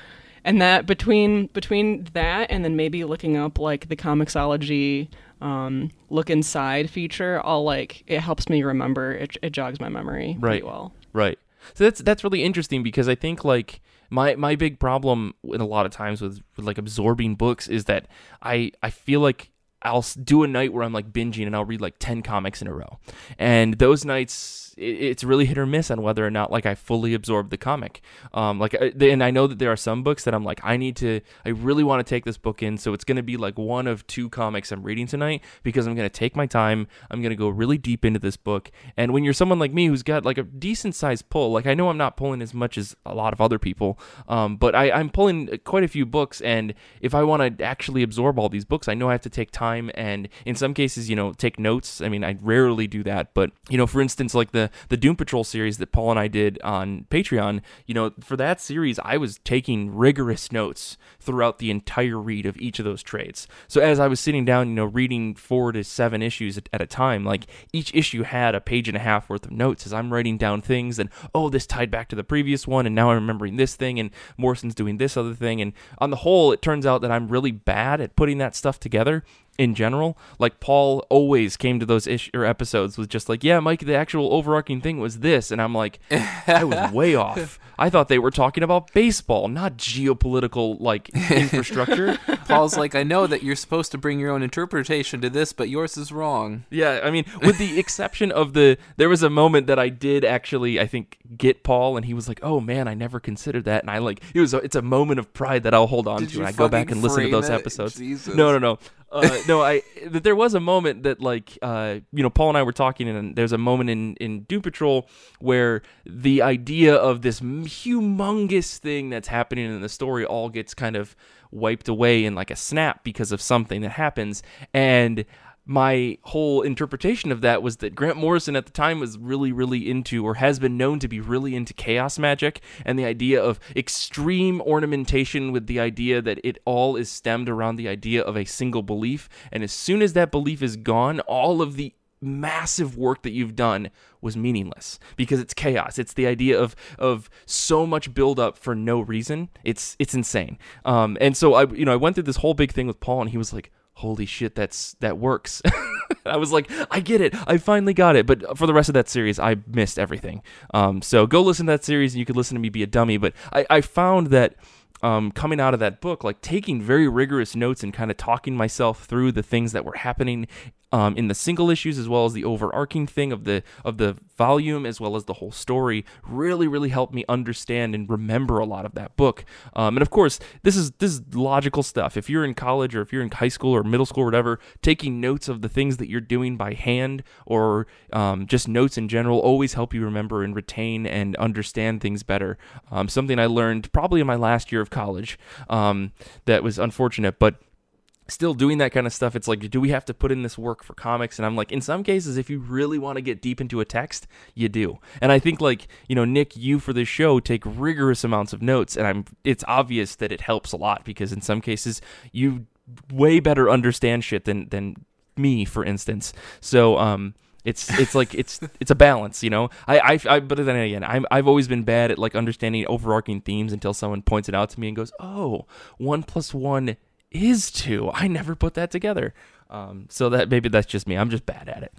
And that between between that and then maybe looking up like the Comixology um, look inside feature, I'll like it helps me remember. It, it jogs my memory pretty Right. well. Right. So that's that's really interesting because I think like my my big problem in a lot of times with, with like absorbing books is that I I feel like I'll do a night where I'm like binging and I'll read like 10 comics in a row. And those nights it, it's really hit or miss on whether or not like I fully absorb the comic. Um like and I know that there are some books that I'm like I need to I really want to take this book in so it's going to be like one of two comics I'm reading tonight because I'm going to take my time. I'm going to go really deep into this book. And when you're someone like me who's got like a decent sized pull, like I know I'm not pulling as much as a lot of other people, um, but I, I'm pulling quite a few books. And if I want to actually absorb all these books, I know I have to take time and in some cases, you know, take notes. I mean, I rarely do that, but you know, for instance, like the the Doom Patrol series that Paul and I did on Patreon, you know, for that series, I was taking rigorous notes throughout the entire read of each of those trades. So as I was sitting down, you know, reading four to seven issues at, a time, like each issue had a page and a half worth of notes as I'm writing down things and oh, this tied back to the previous one, and now I'm remembering this thing, and Morrison's doing this other thing, and on the whole, it turns out that I'm really bad at putting that stuff together in general. Like Paul always came to those ish or episodes with just like, yeah, Mike, the actual overarching thing was this, and I'm like, I was way off. I thought they were talking about baseball, not geopolitical like infrastructure. Paul's like, I know that you're supposed to bring your own interpretation to this, but yours is wrong. Yeah, I mean, with the exception of the, there was a moment that I did actually, I think, get Paul, and he was like, "Oh man, I never considered that," and I like, it was, a, it's a moment of pride that I'll hold on Did to, and I go back and listen to those it? episodes. Jesus. No, no, no. Uh, no, I that there was a moment that like uh, you know Paul and I were talking, and there's a moment in in Doom Patrol where the idea of this humongous thing that's happening in the story all gets kind of wiped away in like a snap because of something that happens, and my whole interpretation of that was that Grant Morrison at the time was really, really into, or has been known to be really into chaos magic and the idea of extreme ornamentation with the idea that it all is stemmed around the idea of a single belief. And as soon as that belief is gone, all of the massive work that you've done was meaningless because it's chaos. It's the idea of of so much buildup for no reason. It's it's insane. Um, and so I you know I went through this whole big thing with Paul, and he was like, "Holy shit, that's that works." I was like, "I get it. I finally got it." But for the rest of that series, I missed everything. Um, so go listen to that series, and you could listen to me be a dummy. But I, I found that um, coming out of that book, like taking very rigorous notes and kind of talking myself through the things that were happening um, in the single issues as well as the overarching thing of the of the volume as well as the whole story really really helped me understand and remember a lot of that book. Um, and of course, this is this is logical stuff. If you're in college or if you're in high school or middle school or whatever, taking notes of the things that you're doing by hand or um, just notes in general always help you remember and retain and understand things better. Um, something I learned probably in my last year of college um, that was unfortunate, but still doing that kind of stuff it's like do we have to put in this work for comics? And i'm like in some cases if you really want to get deep into a text you do. And i think like you know nick you for this show take rigorous amounts of notes and i'm it's obvious that it helps a lot because in some cases you way better understand shit than than me for instance. So um it's it's like it's it's a balance, you know. I, I, I but then again, I'm I've always been bad at like understanding overarching themes until someone points it out to me and goes, "Oh, one plus one is two. I never put that together." Um, so that maybe that's just me. I'm just bad at it.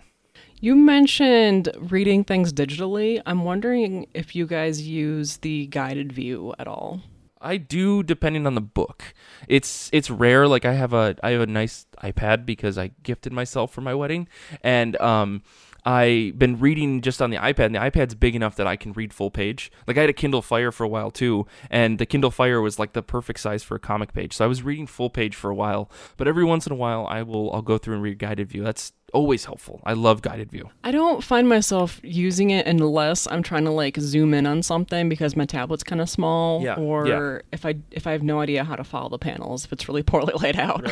You mentioned reading things digitally. I'm wondering if you guys use the guided view at all. I do depending on the book. It's it's rare. Like I have a I have a nice iPad because I gifted myself for my wedding, and um, I've been reading just on the iPad. And the iPad's big enough that I can read full page. Like I had a Kindle Fire for a while too, and the Kindle Fire was like the perfect size for a comic page. So I was reading full page for a while. But every once in a while, I will I'll go through and read guided view. That's always helpful. I love guided view. I don't find myself using it unless I'm trying to like zoom in on something because my tablet's kind of small, Yeah, or yeah. if I if I have no idea how to follow the panels if it's really poorly laid out.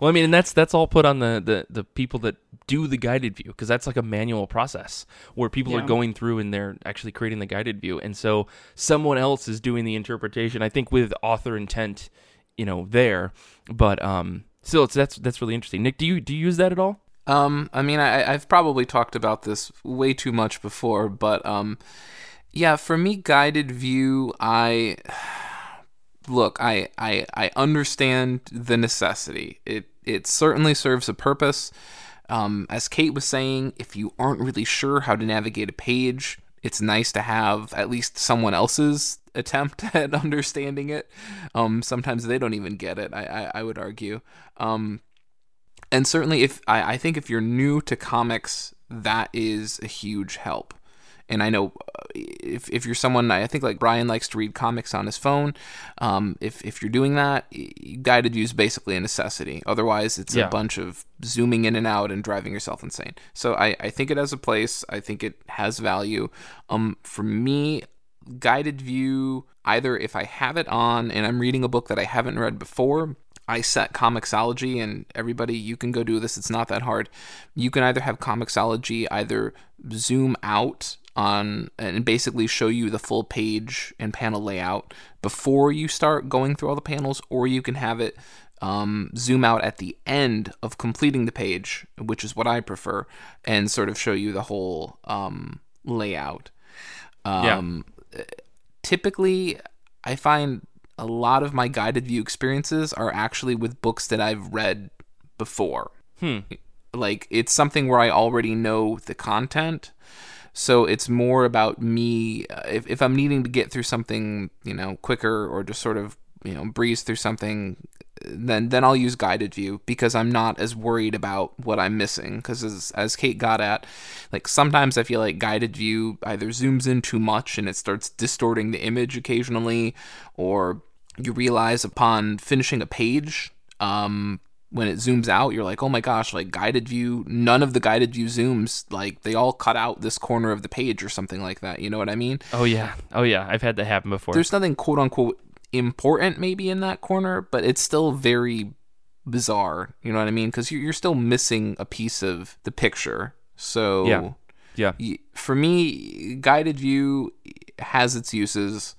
Well, I mean, and that's that's all put on the the, the people that do the guided view because that's like a manual process where people are going through and they're actually creating the guided view, and so someone else is doing the interpretation. I think with author intent, you know, there, but um, still, it's that's that's really interesting. Nick, do you do you use that at all? Um, I mean, I, I've probably talked about this way too much before, but um, yeah, for me, guided view, I look, I, I, I understand the necessity. It, it certainly serves a purpose. Um, as Kate was saying, if you aren't really sure how to navigate a page, it's nice to have at least someone else's attempt at understanding it. Um, sometimes they don't even get it. I, I, I would argue. Um, and certainly if I, I think if you're new to comics, that is a huge help. And I know uh, if, if you're someone, I think like Brian likes to read comics on his phone. Um, if, if you're doing that, guided view is basically a necessity. Otherwise, it's Yeah. a bunch of zooming in and out and driving yourself insane. So I, I think it has a place. I think it has value. Um, for me, guided view, either if I have it on and I'm reading a book that I haven't read before, I set Comixology, and everybody, you can go do this. It's not that hard. You can either have Comixology either zoom out on and basically show you the full page and panel layout before you start going through all the panels, or you can have it um, zoom out at the end of completing the page, which is what I prefer, and sort of show you the whole um, layout. Yeah. Um, typically, I find a lot of my guided view experiences are actually with books that I've read before. Hmm. Like it's something where I already know the content. So it's more about me uh, if, if I'm needing to get through something, you know, quicker or just sort of, you know, breeze through something then then I'll use guided view because I'm not as worried about what I'm missing because as as Kate got at like sometimes I feel like guided view either zooms in too much and it starts distorting the image occasionally or you realize upon finishing a page um when it zooms out you're like oh my gosh like guided view none of the guided view zooms like they all cut out this corner of the page or something like that you know what i mean Oh yeah. Oh yeah. I've had that happen before. there's nothing quote unquote important maybe in that corner, but it's still very bizarre. You know what I mean? Because you're still missing a piece of the picture. So Yeah. yeah. for me, guided view has its uses,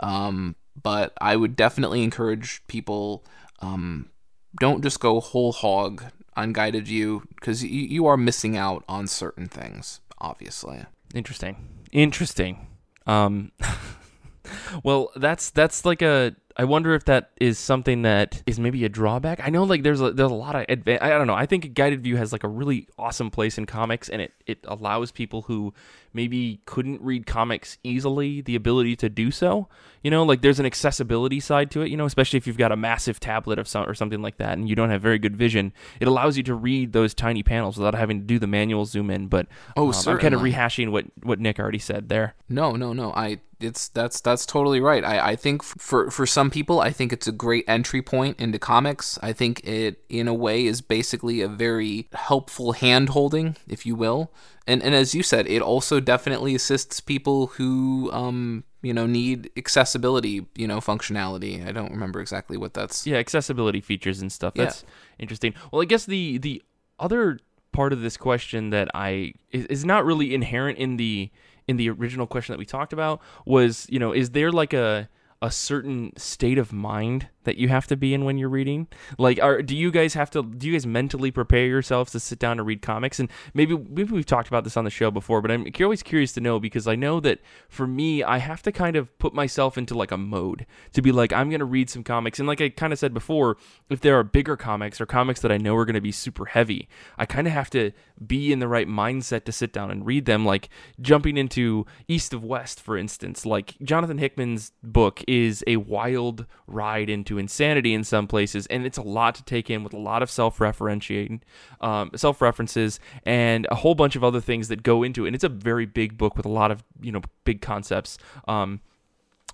um, but I would definitely encourage people um, don't just go whole hog on guided view because you, you are missing out on certain things. Obviously, Interesting. Interesting. Um well, that's that's like a I wonder if that is something that is maybe a drawback. I know like there's a there's a lot of adva- I don't know. I think guided view has like a really awesome place in comics and it it allows people who maybe couldn't read comics easily the ability to do so. You know, like there's an accessibility side to it, you know, especially if you've got a massive tablet of some or something like that and you don't have very good vision. It allows you to read those tiny panels without having to do the manual zoom in, but Oh, um, I'm kind of rehashing what what Nick already said there. No, no, no. I it's that's that's totally right. I I think for for some people, I think it's a great entry point into comics. I think it in a way is basically a very helpful hand holding, if you will. And and as you said, it also definitely assists people who um you know need accessibility, you know, functionality. I don't remember exactly what that's. Yeah, accessibility features and stuff. Yeah. That's interesting. Well, I guess the the other part of this question that I is, is not really inherent in the in the original question that we talked about was, you know, is there like a a certain state of mind that you have to be in when you're reading? Like, are do you guys have to? Do you guys mentally prepare yourselves to sit down and read comics? And maybe maybe we've talked about this on the show before, but I'm always curious to know because I know that for me, I have to kind of put myself into like a mode to be like, I'm gonna read some comics, and like I kind of said before, if there are bigger comics or comics that I know are gonna be super heavy, I kind of have to be in the right mindset to sit down and read them. Like jumping into East of West, for instance, like Jonathan Hickman's book is a wild ride into insanity in some places, and it's a lot to take in with a lot of self-referentiating, um, self-references, and a whole bunch of other things that go into it. And it's a very big book with a lot of you know big concepts. Um,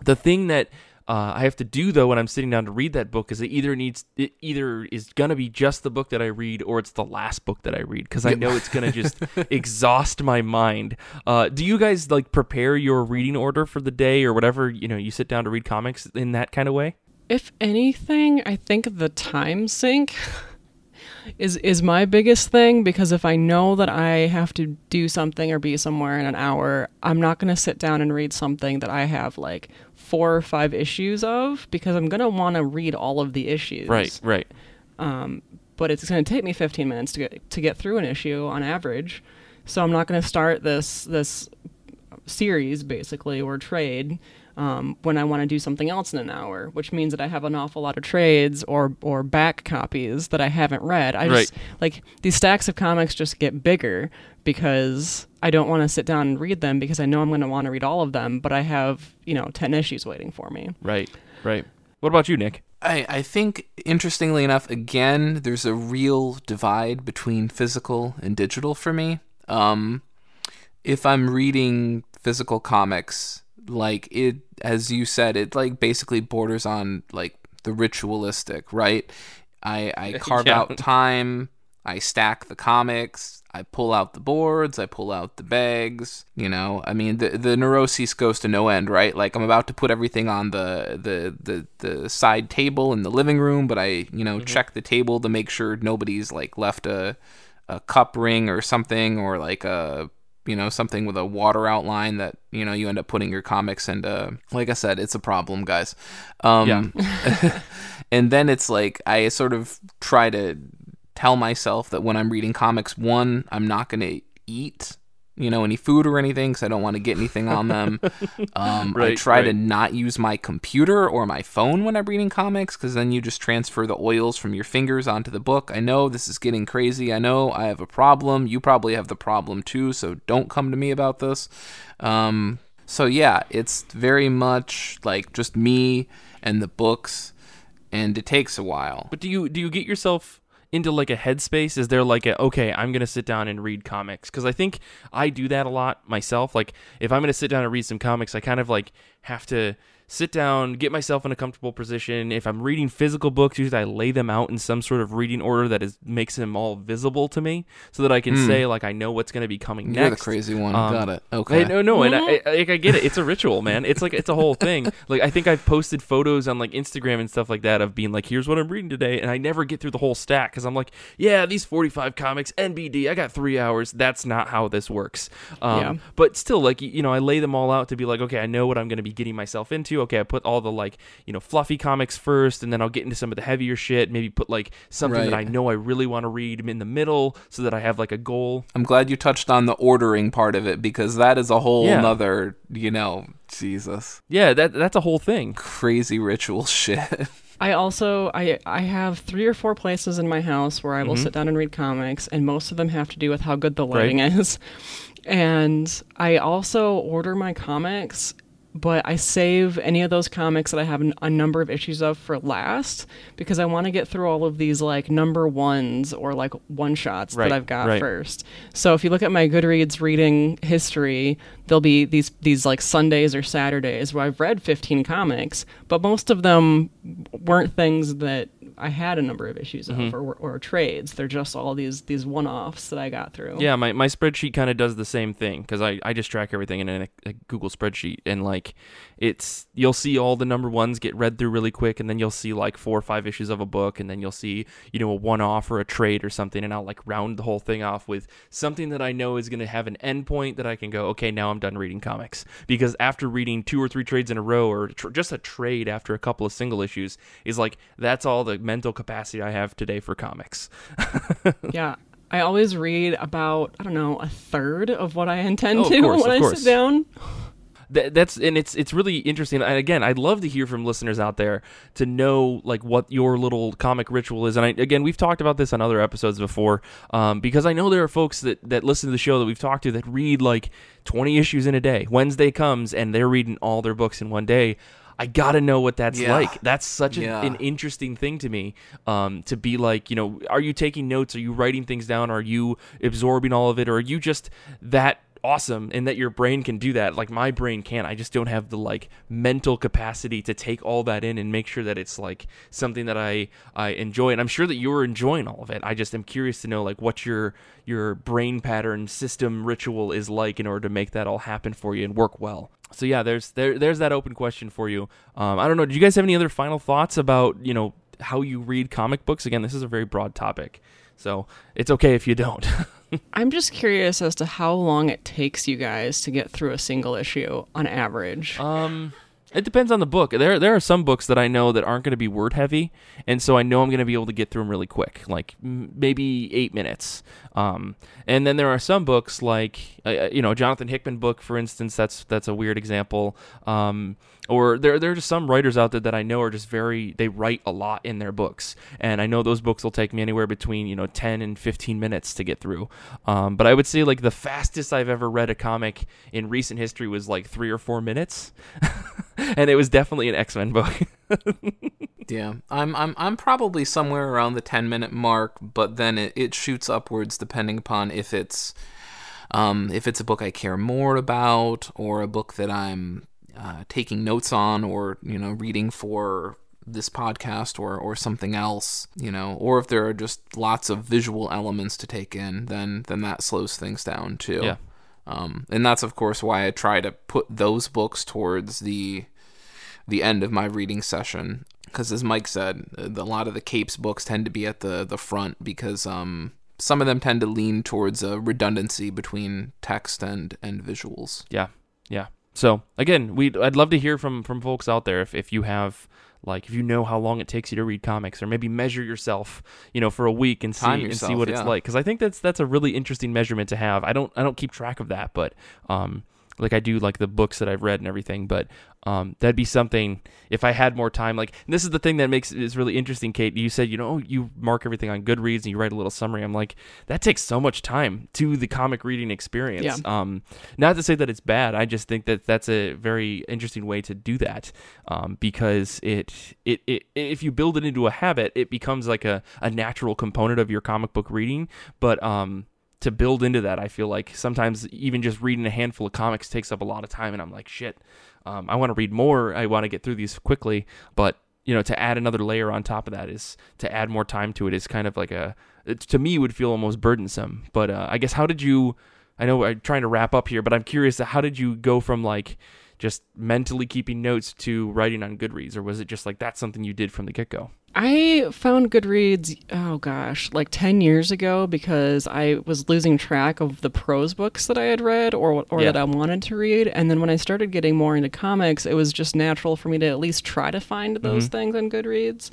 the thing that uh, I have to do though when I'm sitting down to read that book is it either needs it either is gonna be just the book that I read or it's the last book that I read because I know it's gonna just exhaust my mind. Uh, do you guys like prepare your reading order for the day or whatever you know you sit down to read comics in that kind of way? If anything, I think the time sink is is my biggest thing because if I know that I have to do something or be somewhere in an hour, I'm not going to sit down and read something that I have like four or five issues of because I'm going to want to read all of the issues. Right, right. Um, but it's going to take me 15 minutes to get to get through an issue on average. So I'm not going to start this this series basically or trade um, when I want to do something else in an hour, which means that I have an awful lot of trades or or back copies that I haven't read. I just like these stacks of comics just get bigger because I don't want to sit down and read them because I know I'm going to want to read all of them, but I have you know 10 issues waiting for me. Right, right. What about you, Nick? I, I think interestingly enough, again, there's a real divide between physical and digital for me. Um, if I'm reading physical comics, like it, as you said, it like basically borders on like the ritualistic, right? I I carve Yeah. out time. I stack the comics. I pull out the boards. I pull out the bags. You know, I mean, the the neuroses goes to no end, right? Like I'm about to put everything on the the the, the side table in the living room, but I you know mm-hmm. check the table to make sure nobody's like left a a cup ring or something, or like a you know something with a water outline that you know you end up putting your comics into. Like I said, it's a problem, guys. Um, and then it's like I sort of try to tell myself that when I'm reading comics, one, I'm not going to eat, you know, any food or anything because I don't want to get anything on them. Um, I Right, try to not use my computer or my phone when I'm reading comics because then you just transfer the oils from your fingers onto the book. I know this is getting crazy. I know I have a problem. You probably have the problem too, so don't come to me about this. Um, so yeah, it's very much like just me and the books, and it takes a while. But do you do you get yourself into like a headspace? Is there like a okay, I'm gonna sit down and read comics? Because I think I do that a lot myself. Like if I'm gonna sit down and read some comics, I kind of like have to sit down, get myself in a comfortable position. If I'm reading physical books, usually I lay them out in some sort of reading order that is makes them all visible to me, so that I can say like I know what's gonna be coming You're next. the crazy one. Um, Got it. Okay. Hey, no, no, and I, I, like, I get it. It's a ritual, man. It's like it's a whole thing. Like I think I've posted photos on like Instagram and stuff like that of being like, "Here's what I'm reading today," and I never get through the whole stack because I'm like, "Yeah, these 45 comics, NBD, I got three hours." That's not how this works. Um, Yeah. But still, like you know, I lay them all out to be like, okay, I know what I'm going to be getting myself into. Okay, I put all the like you know fluffy comics first, and then I'll get into some of the heavier shit. Maybe put like something that I know I really want to read in the middle, so that I have like a goal. I'm glad you touched on the ordering part of it because that is a whole Yeah. nother, you know, Jesus, Yeah, that that's a whole thing. crazy ritual shit. I also I I have three or four places in my house where I will mm-hmm. sit down and read comics, and most of them have to do with how good the lighting is. And I also order my comics, but I save any of those comics that I have a number of issues of for last because I want to get through all of these like number ones or like one shots Right, that I've got right. first. So if you look at my Goodreads reading history, there'll be these these like Sundays or Saturdays where I've read 15 comics, but most of them weren't things that I had a number of issues Mm-hmm. of or, or trades. They're just all these these one-offs that I got through. Yeah, my, my spreadsheet kind of does the same thing because I, I just track everything in a, a Google spreadsheet and like it's you'll see all the number ones get read through really quick and then you'll see like four or five issues of a book and then you'll see you know a one off or a trade or something and I'll like round the whole thing off with something that I know is going to have an end point that I can go okay now I'm done reading comics because after reading two or three trades in a row or tr- just a trade after a couple of single issues is like that's all the mental capacity I have today for comics. Yeah. I always read about I don't know a third of what I intend Oh, to course, when I course. sit down. That, that's and it's it's really interesting. And again, I'd love to hear from listeners out there to know like what your little comic ritual is. And I, again, we've talked about this on other episodes before, um, because I know there are folks that that listen to the show that we've talked to that read like twenty issues in a day. Wednesday comes and they're reading all their books in one day. I gotta know what that's Yeah. like. That's such a, Yeah. an interesting thing to me. Um, to be like, you know, are you taking notes? Are you writing things down? Are you absorbing all of it? Or are you just that awesome and that your brain can do that? Like my brain can't. I just don't have the like mental capacity to take all that in and make sure that it's like something that I I enjoy. And I'm sure that you're enjoying all of it. I just am curious to know like what your your brain pattern system ritual is like in order to make that all happen for you and work well. So yeah, there's there there's that open question for you. Um, I don't know. Do you guys have any other final thoughts about you know how you read comic books? Again, this is a very broad topic, so it's okay if you don't. I'm just curious as to how long it takes you guys to get through a single issue on average. Um, it depends on the book. There, there are some books that I know that aren't going to be word heavy, and so I know I'm going to be able to get through them really quick, like m- maybe eight minutes. Um, and then there are some books like, uh, you know, Jonathan Hickman book, for instance. That's that's a weird example. Um, or there, there are just some writers out there that I know are just very they write a lot in their books, and I know those books will take me anywhere between you know 10 and 15 minutes to get through. Um, but I would say like the fastest I've ever read a comic in recent history was like three or four minutes, and it was definitely an X Men book. Yeah, I'm I'm I'm probably somewhere around the 10 minute mark, but then it, it shoots upwards depending upon if it's um, if it's a book I care more about or a book that I'm uh, taking notes on or you know reading for this podcast or or something else, you know, or if there are just lots of visual elements to take in, then then that slows things down too. Yeah. Um, and that's of course why I try to put those books towards the the end of my reading session because as Mike said, a lot of the Capes books tend to be at the the front because um some of them tend to lean towards a redundancy between text and and visuals. Yeah, yeah. So again, we I'd love to hear from from folks out there if if you have like if you know how long it takes you to read comics or maybe measure yourself you know for a week and see Time and see yourself, what it's like because i think that's that's a really interesting measurement to have i don't i don't keep track of that but um like i do like the books that i've read and everything but um that'd be something if i had more time like this is the thing that makes it is really interesting kate. You said you know you mark everything on goodreads and you write a little summary. I'm like that takes so much time to the comic reading experience. Yeah. um not to say that it's bad. I just think that that's a very interesting way to do that um, because it, it it if you build it into a habit it becomes like a, a natural component of your comic book reading. But um to build into that i feel like sometimes even just reading a handful of comics takes up a lot of time and i'm like shit um, i want to read more. I want to get through these quickly. But you know to add another layer on top of that is to add more time to it is kind of like a it, to me would feel almost burdensome. But uh, i guess how did you i know i'm trying to wrap up here but i'm curious how did you go from like just mentally keeping notes to writing on goodreads? Or was it just like that's something you did from the get-go I found Goodreads, oh gosh, like 10 years ago because I was losing track of the prose books that I had read or, or Yeah. that I wanted to read. And then when I started getting more into comics, it was just natural for me to at least try to find those Mm-hmm. things on Goodreads.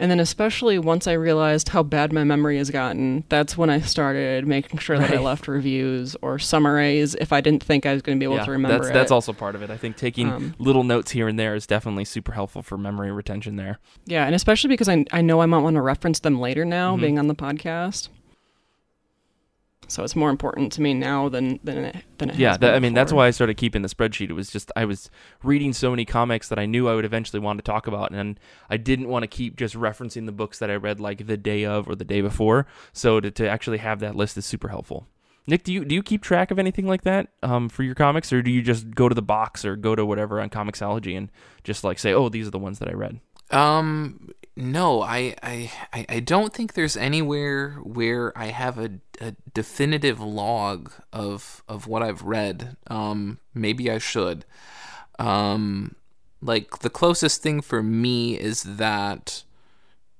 And then, especially once I realized how bad my memory has gotten, that's when I started making sure that I left reviews or summaries if I didn't think I was going to be able to remember that's it. that's also part of it i think taking Um, little notes here and there is definitely super helpful for memory retention there Yeah, and especially because I I know I might want to reference them later now, Mhm. being on the podcast. So it's more important to me now than than it, than it yeah has been that, i mean that's why i started keeping the spreadsheet. It was just i was reading so many comics that i knew i would eventually want to talk about and i didn't want to keep just referencing the books that i read like the day of or the day before. So to, to actually have that list is super helpful. Nick do you do you keep track of anything like that um, for your comics or do you just go to the box or go to whatever on comixology and just like say oh these are the ones that i read Um, no, I, I, I- don't think there's anywhere where I have a, a definitive log of of what I've read. Um, maybe I should. Um, like the closest thing for me is that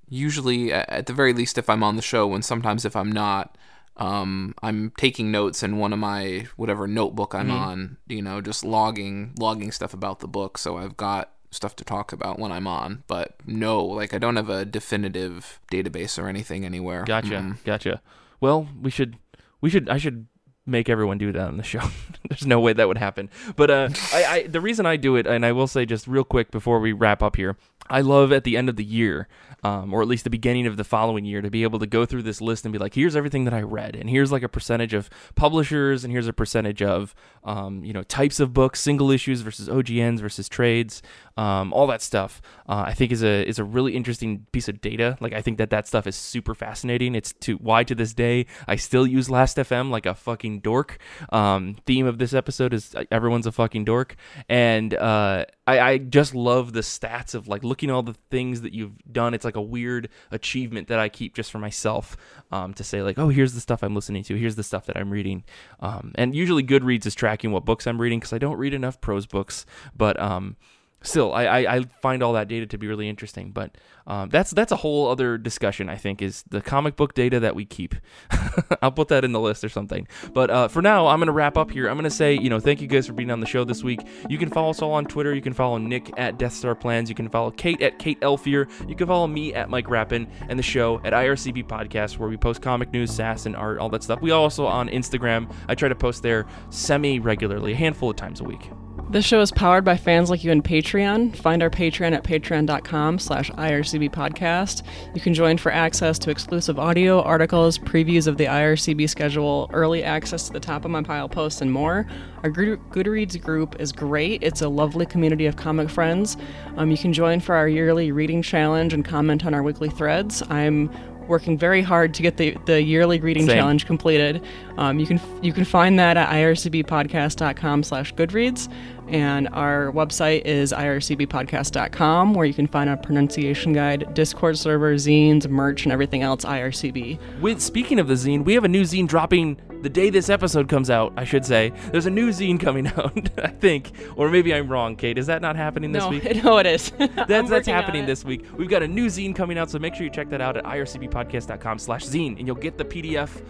usually, at the very least, if I'm on the show, and sometimes if I'm not, um, I'm taking notes in one of my whatever notebook I'm on. You know, just logging logging stuff about the book, so I've got stuff to talk about when I'm on. But no, like I don't have a definitive database or anything anywhere. Gotcha, Mm. gotcha. Well, we should, we should, I should make everyone do that on the show. There's no way that would happen. But uh, I, I, the reason I do it, and I will say just real quick before we wrap up here, I love at the end of the year, um, or at least the beginning of the following year, to be able to go through this list and be like, here's everything that I read, and here's like a percentage of publishers, and here's a percentage of, um, you know, types of books, single issues versus OGNs versus trades, um, all that stuff. Uh, I think is a is a really interesting piece of data. Like I think that that stuff is super fascinating. It's to why to this day I still use Last.fm like a fucking dork. Um, theme of this episode is uh, everyone's a fucking dork, and uh, I, I just love the stats of like looking all the things that you've done. It's like a weird achievement that I keep just for myself um, to say like, oh, here's the stuff I'm listening to. Here's the stuff that I'm reading. Um, and usually Goodreads is tracking what books I'm reading because I don't read enough prose books, but um, still I, I, I find all that data to be really interesting but um, that's that's a whole other discussion i think is the comic book data that we keep. I'll put that in the list or something. But uh, for now i'm to wrap up here. I'm to say you know thank you guys for being on the show this week. You can follow us all on twitter. You can follow nick at death star plans. You can follow kate at kate elfier you can follow me at mike rappin and the show at ircb podcast where we post comic news sass and art all that stuff. We also on instagram. I try to post there semi regularly a handful of times a week This show is powered by fans like you and Patreon. Find our Patreon at patreon.com slash IRCB podcast. You can join for access to exclusive audio, articles, previews of the IRCB schedule, early access to the top of my pile posts, and more. Our Goodreads group is great. It's a lovely community of comic friends. Um, you can join for our yearly reading challenge and comment on our weekly threads. I'm working very hard to get the, the yearly reading Same. challenge completed. Um, you can you can find that at ircbpodcast.com slash goodreads. And our website is ircbpodcast.com, where you can find a pronunciation guide, Discord server, zines, merch, and everything else IRCB. With speaking of the zine, we have a new zine dropping the day this episode comes out. I should say there's a new zine coming out. I think, or maybe I'm wrong. Kate, is that not happening this no, week? No, it is. That's that's happening this week. We've got a new zine coming out, so make sure you check that out at ircbpodcast.com slash zine, and you'll get the PDF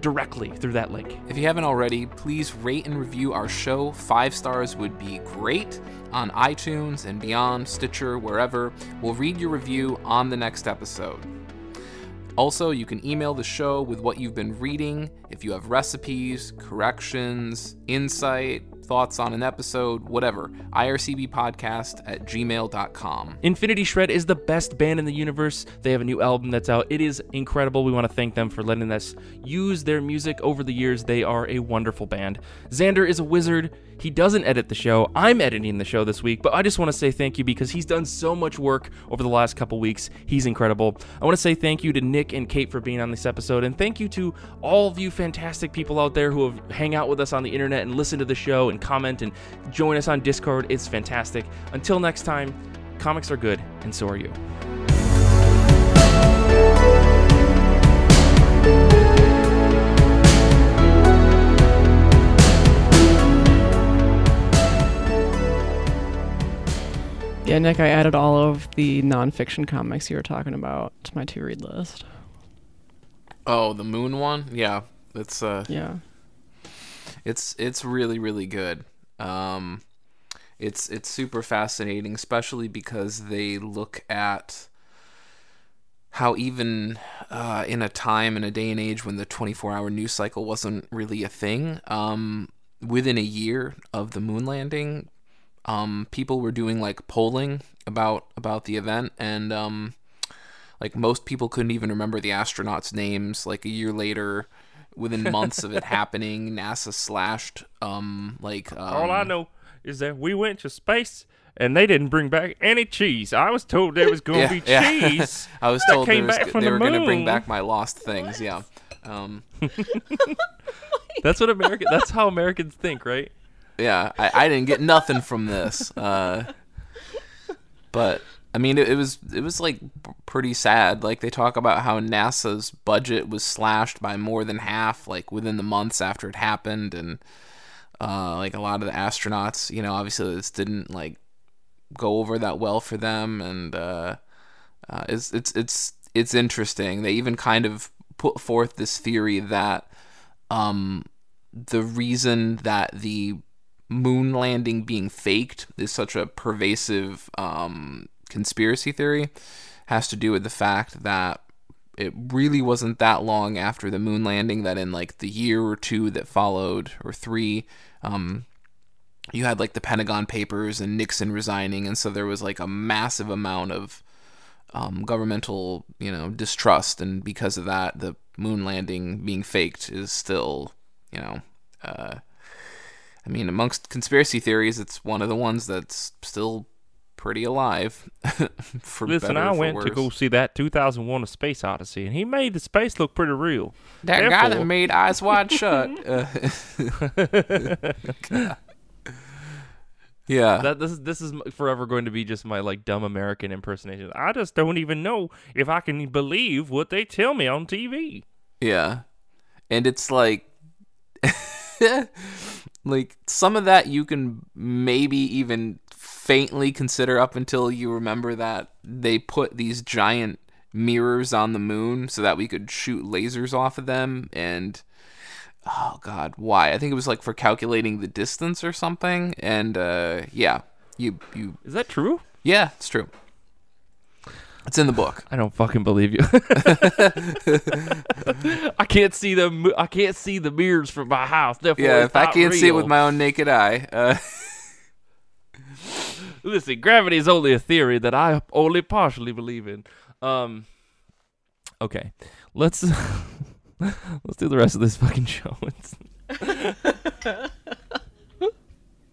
directly through that link. If you haven't already, please rate and review our show. Five stars would be great on iTunes and beyond, Stitcher, wherever. We'll read your review on the next episode. Also, you can email the show with what you've been reading if you have recipes, corrections, insight, thoughts on an episode, whatever. IRCBpodcast at gmail.com. Infinity Shred is the best band in the universe. They have a new album that's out. It is incredible. We want to thank them for letting us use their music over the years. They are a wonderful band. Xander is a wizard. He doesn't edit the show. I'm editing the show this week, but I just want to say thank you because he's done so much work over the last couple weeks. He's incredible. I want to say thank you to Nick and Kate for being on this episode, and thank you to all of you fantastic people out there who have hang out with us on the internet and listen to the show and comment and join us on Discord. It's fantastic. Until next time, comics are good, and so are you. Yeah, Nick, I added all of the nonfiction comics you were talking about to my to read list. Oh, the moon one? Yeah. It's uh Yeah. it's it's really really good. Um it's it's super fascinating especially because they look at how even uh, in a time in a day and age when the 24-hour news cycle wasn't really a thing um, within a year of the moon landing um, people were doing like polling about about the event and um, like most people couldn't even remember the astronauts names like a year later within months of it happening nasa slashed um like um, All I know is that we went to space and they didn't bring back any cheese. I was told there was going to be cheese. I was told came there was, back from they the were going to bring back my lost things. Yeah. Um, That's what America. That's how Americans think, right? Yeah. I, I didn't get nothing from this. Uh, but I mean, it, it was it was like pretty sad. Like they talk about how NASA's budget was slashed by more than half, like within the months after it happened, and uh, like a lot of the astronauts, you know, obviously this didn't like go over that well for them, and uh, uh, it's it's it's it's interesting. They even kind of put forth this theory that um, the reason that the moon landing being faked is such a pervasive um, conspiracy theory has to do with the fact that it really wasn't that long after the moon landing that in like the year or two that followed or three um, you had like the pentagon papers and nixon resigning and so there was like a massive amount of um, governmental you know distrust and because of that the moon landing being faked is still you know uh, I mean, amongst conspiracy theories, it's one of the ones that's still pretty alive. for Listen, better I went to go see that 2001: A Space Odyssey, and he made the space look pretty real. That guy that made Eyes Wide Shut. Uh, yeah. That this is this is forever going to be just my like dumb American impersonation. I just don't even know if I can believe what they tell me on TV. Yeah. And it's like like some of that you can maybe even faintly consider up until you remember that they put these giant mirrors on the moon so that we could shoot lasers off of them and oh god, why? I think it was like for calculating the distance or something and uh yeah, you you Is that true? yeah, it's true. It's in the book. I don't fucking believe you. I can't see them. I can't see the mirrors from my house. Therefore, Yeah, if I can't see it with my own naked eye, uh Listen, gravity is only a theory that I only partially believe in. Um, okay, let's let's do the rest of this fucking show. It's-